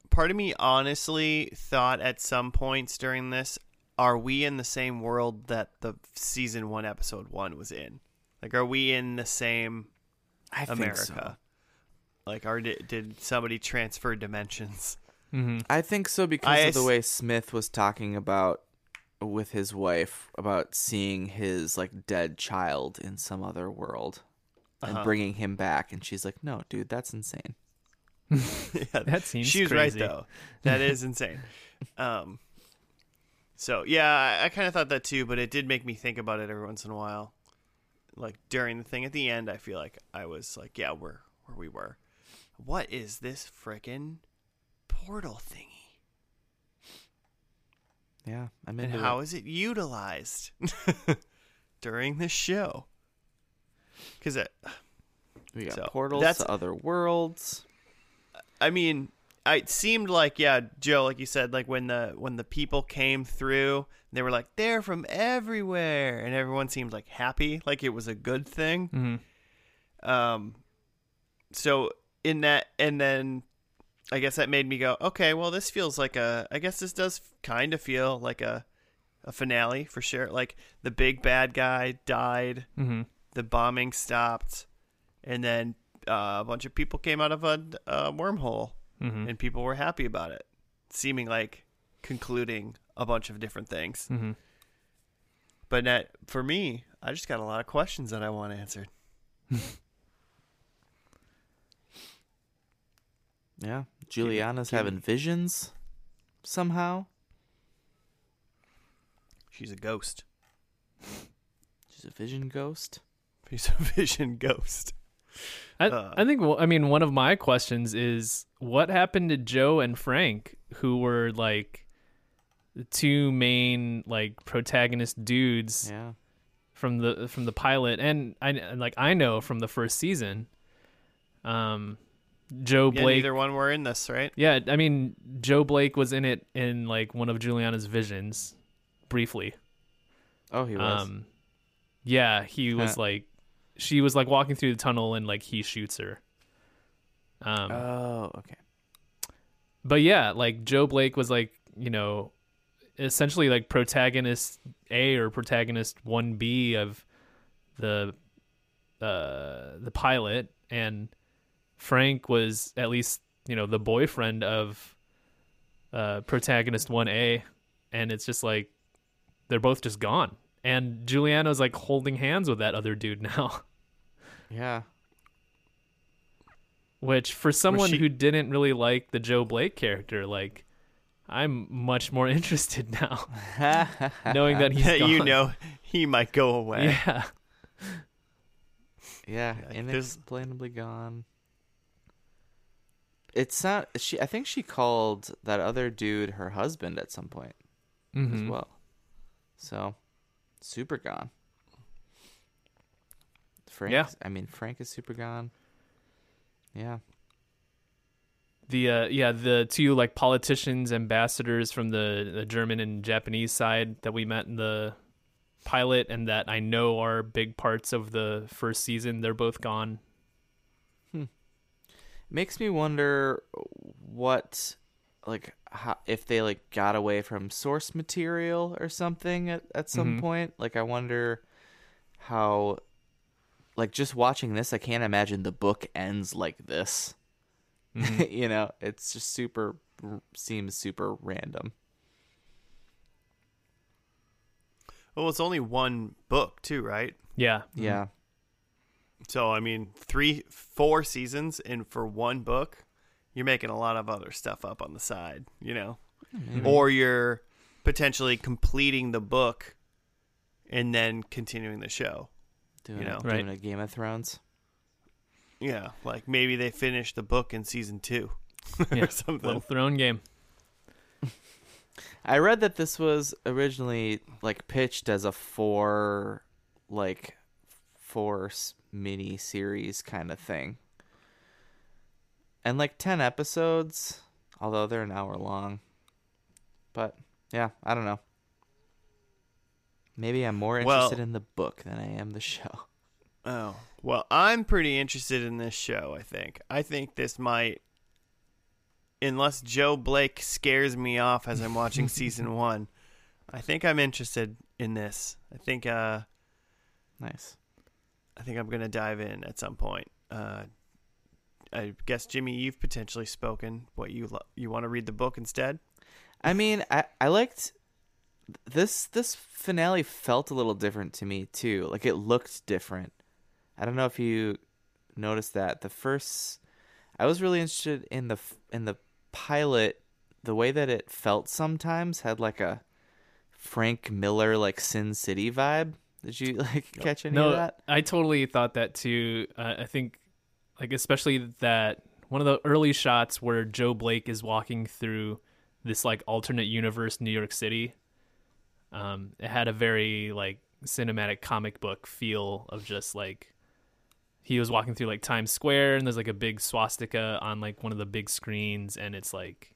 part of me honestly thought at some points during this, are we in the same world that the season one, episode one was in? Like, are we in the same I America? so. Like, are did, did somebody transfer dimensions? hmm I think so because I of the way Smith was talking about with his wife about seeing his like dead child in some other world and Uh-huh. bringing him back and she's like, "No, dude, that's insane." yeah, That seems she was crazy. right though. That is insane. Um, so yeah, I, I kind of thought that too, but it did make me think about it every once in a while. Like during the thing at the end, I feel like I was like, yeah, we're where we were. What is this frickin' portal thingy? Yeah, I'm And how it. is it utilized during the show? Because We got so, portals that's- to other worlds. I mean, it seemed like yeah, Joe, like you said, like when the when the people came through, they were like they're from everywhere, and everyone seemed like happy, like it was a good thing. hmm Um, so in that, and then I guess that made me go, okay, well, this feels like a. I guess this does kind of feel like a a finale for sure. Like the big bad guy died, Mm-hmm. the bombing stopped, and then uh, a bunch of people came out of a, a wormhole, Mm-hmm. and people were happy about it, seeming like concluding a bunch of different things. Mm-hmm. But that, for me, I just got a lot of questions that I want answered. Yeah, Juliana's Give me- having visions somehow. She's a ghost. She's a vision ghost. She's a vision ghost. I, Uh, I think well, I mean one of my questions is what happened to Joe and Frank who were like the two main like protagonist dudes Yeah. from the from the pilot and I and, like I know from the first season um Joe Yeah, Blake neither one were in this, right? Yeah, I mean Joe Blake was in it in like one of Juliana's visions briefly. Oh, he was. Um yeah, he was like she was like walking through the tunnel and like he shoots her. Um oh, okay. but yeah, like Joe Blake was like, you know, essentially like protagonist A or protagonist 1B of the uh the pilot and Frank was at least, you know, the boyfriend of uh protagonist 1A and it's just like they're both just gone. And Juliana's like holding hands with that other dude now. Yeah. Which for someone she- who didn't really like the Joe Blake character, like I'm much more interested now, knowing that he's you gone. know he might go away. Yeah, Yeah, Yeah, there's- inexplainably gone. It's not she. I think she called that other dude her husband at some point as Mhm. well. So, super gone. Frank. Yeah. I mean, Frank is super gone. Yeah. the uh, yeah the two like politicians ambassadors from the, the German and Japanese side that we met in the pilot and that I know are big parts of the first season. They're both gone. Makes me wonder what, like, how, if they like got away from source material or something at at some Mhm. point. Like, I wonder how, like, just watching this, I can't imagine the book ends like this. Mhm. you know, it's just super seems super random. Well, it's only one book too, right? yeah, Yeah. So I mean, three, four seasons, and for one book, you're making a lot of other stuff up on the side, you know, Maybe. or you're potentially completing the book and then continuing the show. doing, you know. doing a Game of Thrones. Yeah, like maybe they finish the book in season two Yeah, or something. little throne game. I read that this was originally like pitched as a four, like four s- mini series kind of thing, and like ten episodes, although they're an hour long. But yeah, I don't know. Maybe I'm more Well- interested in the book than I am the show. Oh, well, I'm pretty interested in this show, I think. I think this might, unless Joe Blake scares me off as I'm watching season one, I think I'm interested in this. I think, uh, Nice. I think I'm going to dive in at some point. Uh, I guess, Jimmy, you've potentially spoken. What, you, lo- you want to read the book instead? I mean, I I liked this this finale felt a little different to me too. Like it looked different. I don't know if you noticed that. The first I was really interested in the in the pilot the way that it felt sometimes had like a Frank Miller like Sin City vibe. Did you like catch any no, of that? I totally thought that too. Uh, I think, like especially that one of the early shots where Joe Blake is walking through this like alternate universe New York City. Um, it had a very like cinematic comic book feel of just like he was walking through like Times Square and there's like a big swastika on like one of the big screens and it's like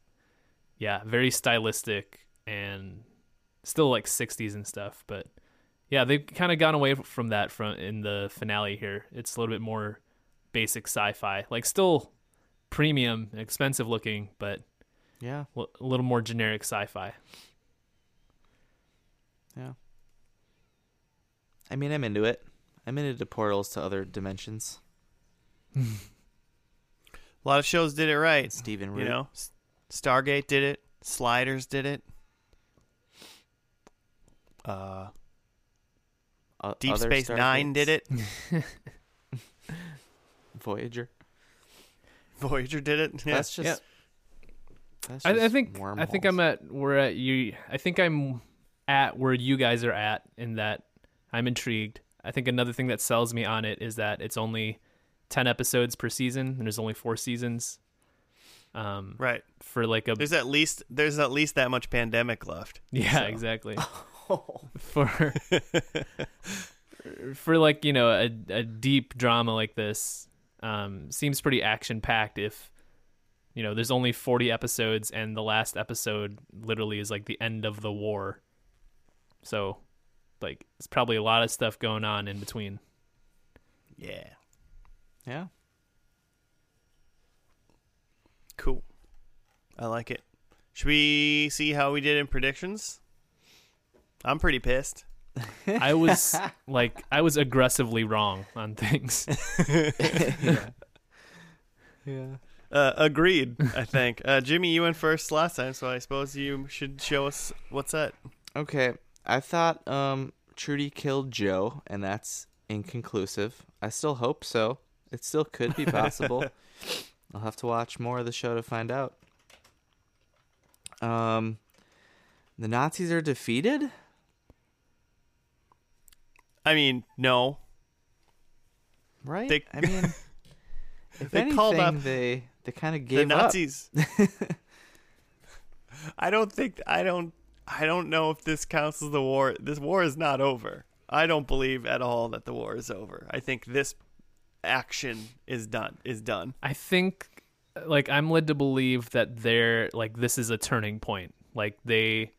yeah, very stylistic and still like 60s and stuff, but yeah, they've kind of gone away from that from in the finale here. It's a little bit more basic sci-fi. Like still premium, expensive looking, but Yeah. a little more generic sci-fi. Yeah. I mean, I'm into it. I'm into portals to other dimensions. A lot of shows did it right. Stephen Root. You know, Stargate did it. Sliders did it. Uh, O- Deep other Space Nine did it. Voyager. Voyager did it. Yeah. That's just. Yeah. That's I, I just think I think I'm at we're at you. I think I'm at where you guys are at in that I'm intrigued. I think another thing that sells me on it is that it's only ten episodes per season, and there's only four seasons. Um, right. for like a There's at least there's at least that much pandemic left. yeah, so. exactly. for for like you know a a deep drama like this, um, seems pretty action packed. If you know, there's only 40 episodes, and the last episode literally is like the end of the war. So, like, it's probably a lot of stuff going on in between. Yeah. Yeah. Cool. I like it. Should we see how we did in predictions? I'm pretty pissed. I was like, I was aggressively wrong on things. yeah. Yeah. Uh, agreed. I think. Uh, Jimmy, you went first last time, so I suppose you should show us what's that. Okay. I thought um Trudy killed Joe, and that's inconclusive. I still hope so. It still could be possible. I'll have to watch more of the show to find out. Um, the Nazis are defeated. I mean, no. Right? They- I mean, if They anything, called up they they kind of the gave up. Nazis. I don't think I don't I don't know if this counts as the war. This war is not over. I don't believe at all that the war is over. I think this action is done. Is done. I think like I'm led to believe that they're like this is a turning point. Like they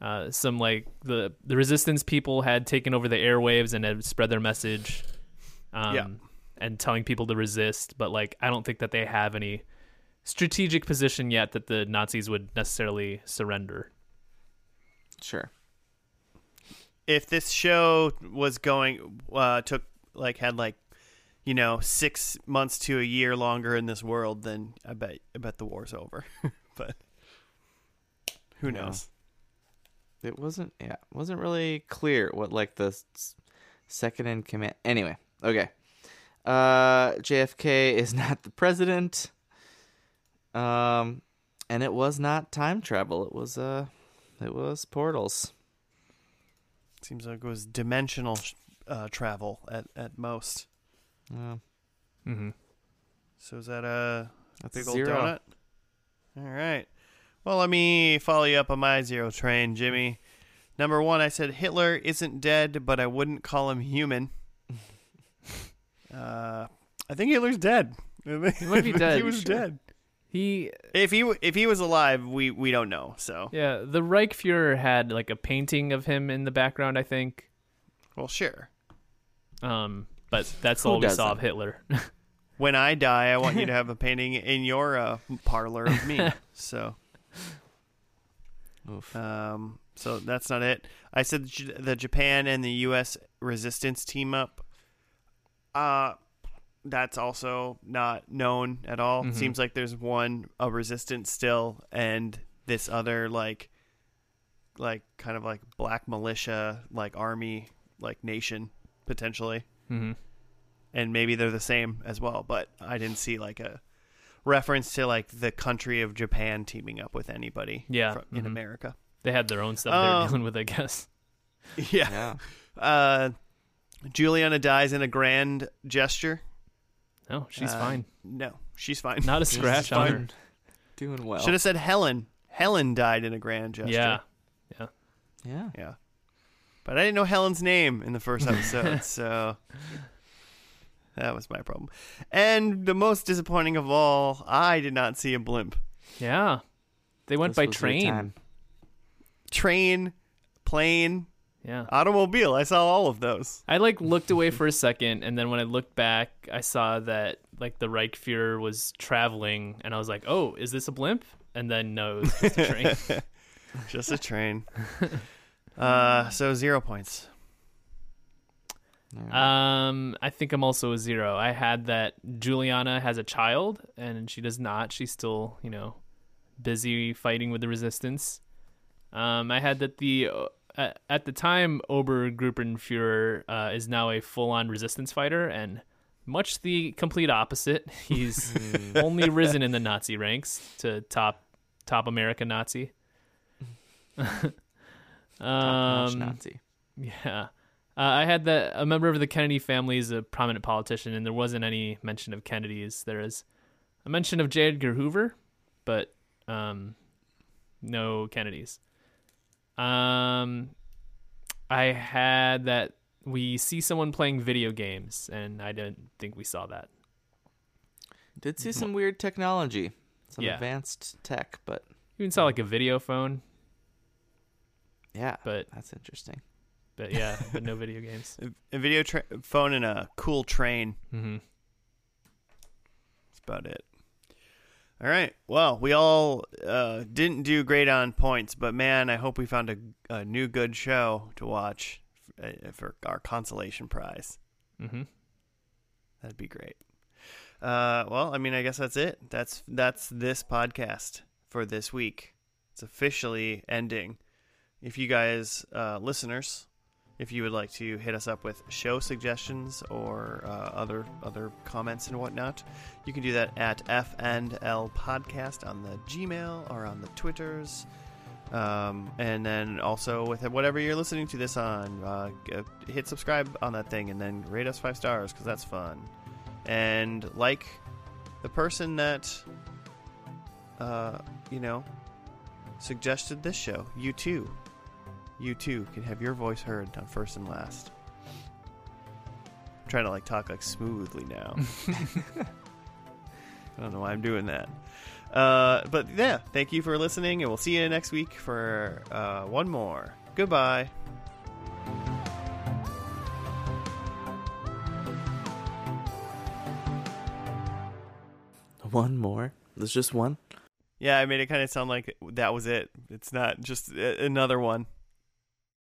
uh some like the the resistance people had taken over the airwaves and had spread their message um Yeah. and telling people to resist, but like I don't think that they have any strategic position yet that the Nazis would necessarily surrender. Sure. If this show was going uh took like had like you know, 6 months to a year longer in this world, then I bet I bet the war's over. but who knows? It wasn't. Yeah, it wasn't really clear what like the second in command. Anyway, okay. Uh, JFK is not the president. Um, and it was not time travel. It was uh, it was portals. Seems like it was dimensional uh, travel at, at most. Uh, Mm-hmm. So is that a that's big a old zero. donut? All right. Well, let me follow you up on my zero train, Jimmy. Number one, I said Hitler isn't dead, but I wouldn't call him human. Uh, I think Hitler's dead. He might be dead. he was Sure. dead. He If he if he was alive, we we don't know. So yeah, the Reichsfuhrer had like a painting of him in the background, I think. well, sure. Um but that's all we saw of Hitler. When I die, I want you to have a painting in your uh, parlor of me. So Oof. Um, so that's not it. I said J- the Japan and the U.S. resistance team up. Uh, that's also not known at all. Mhm. Seems like there's one a resistance still, and this other like, like kind of like black militia, like army, like nation potentially, mm-hmm. and maybe they're the same as well. But I didn't see like a reference to like the country of Japan teaming up with anybody. Yeah, fro- in mhm. America. They had their own stuff they were dealing with, I guess. Yeah. Yeah. Uh, Juliana dies in a grand gesture. No, she's Uh, fine. No, she's fine. Not a scratch on her. Doing well. Should have said Helen. Helen died in a grand gesture. Yeah. Yeah. Yeah. Yeah. But I didn't know Helen's name in the first episode, so that was my problem. And the most disappointing of all, I did not see a blimp. Yeah. They went This by train. Train, plane, Yeah. Automobile. I saw all of those. I like looked away for a second, and then when I looked back, I saw that like the Reichsfuhrer was traveling, and I was like, "Oh, is this a blimp?" And then no, it was just a train. Just a train. uh, so zero points. Um, I think I'm also a zero. I had that Juliana has a child, and she does not. She's still, you know, busy fighting with the resistance. Um, I had that the uh, at, the time Obergruppenführer uh, is now a full-on resistance fighter, and much the complete opposite. He's only risen in the Nazi ranks to top top American Nazi. Um, Nazi. yeah. Uh, I had that a member of the Kennedy family is a prominent politician, and there wasn't any mention of Kennedys. There is a mention of J. Edgar Hoover, but um, no Kennedys. Um, I had that we see someone playing video games, and I didn't think we saw that. Did see some weird technology, some Yeah. advanced tech, but You even saw like a video phone, yeah, but that's interesting. But yeah, but no video games. A, video tra- phone and a cool train. hmm That's about it. All right. Well, we all uh, didn't do great on points, but man, I hope we found a, a new good show to watch for, for our consolation prize. hmm That'd be great. Uh, well, I mean, I guess that's it. That's that's this podcast for this week. It's officially ending. If you guys, uh, listeners, if you would like to hit us up with show suggestions or uh, other other comments and whatnot, you can do that at FNL Podcast on the Gmail or on the Twitters. Um, and then also with whatever you're listening to this on, uh, hit subscribe on that thing and then rate us five stars because that's fun. And like the person that, uh, you know, suggested this show, you too, you too can have your voice heard on first and last. I'm trying to like talk like smoothly now. I don't know why I'm doing that. Uh, but yeah, thank you for listening, and we'll see you next week for uh, one more. Goodbye. One more. There's just one. Yeah, I made it kind of sound like that was it. It's not just another one.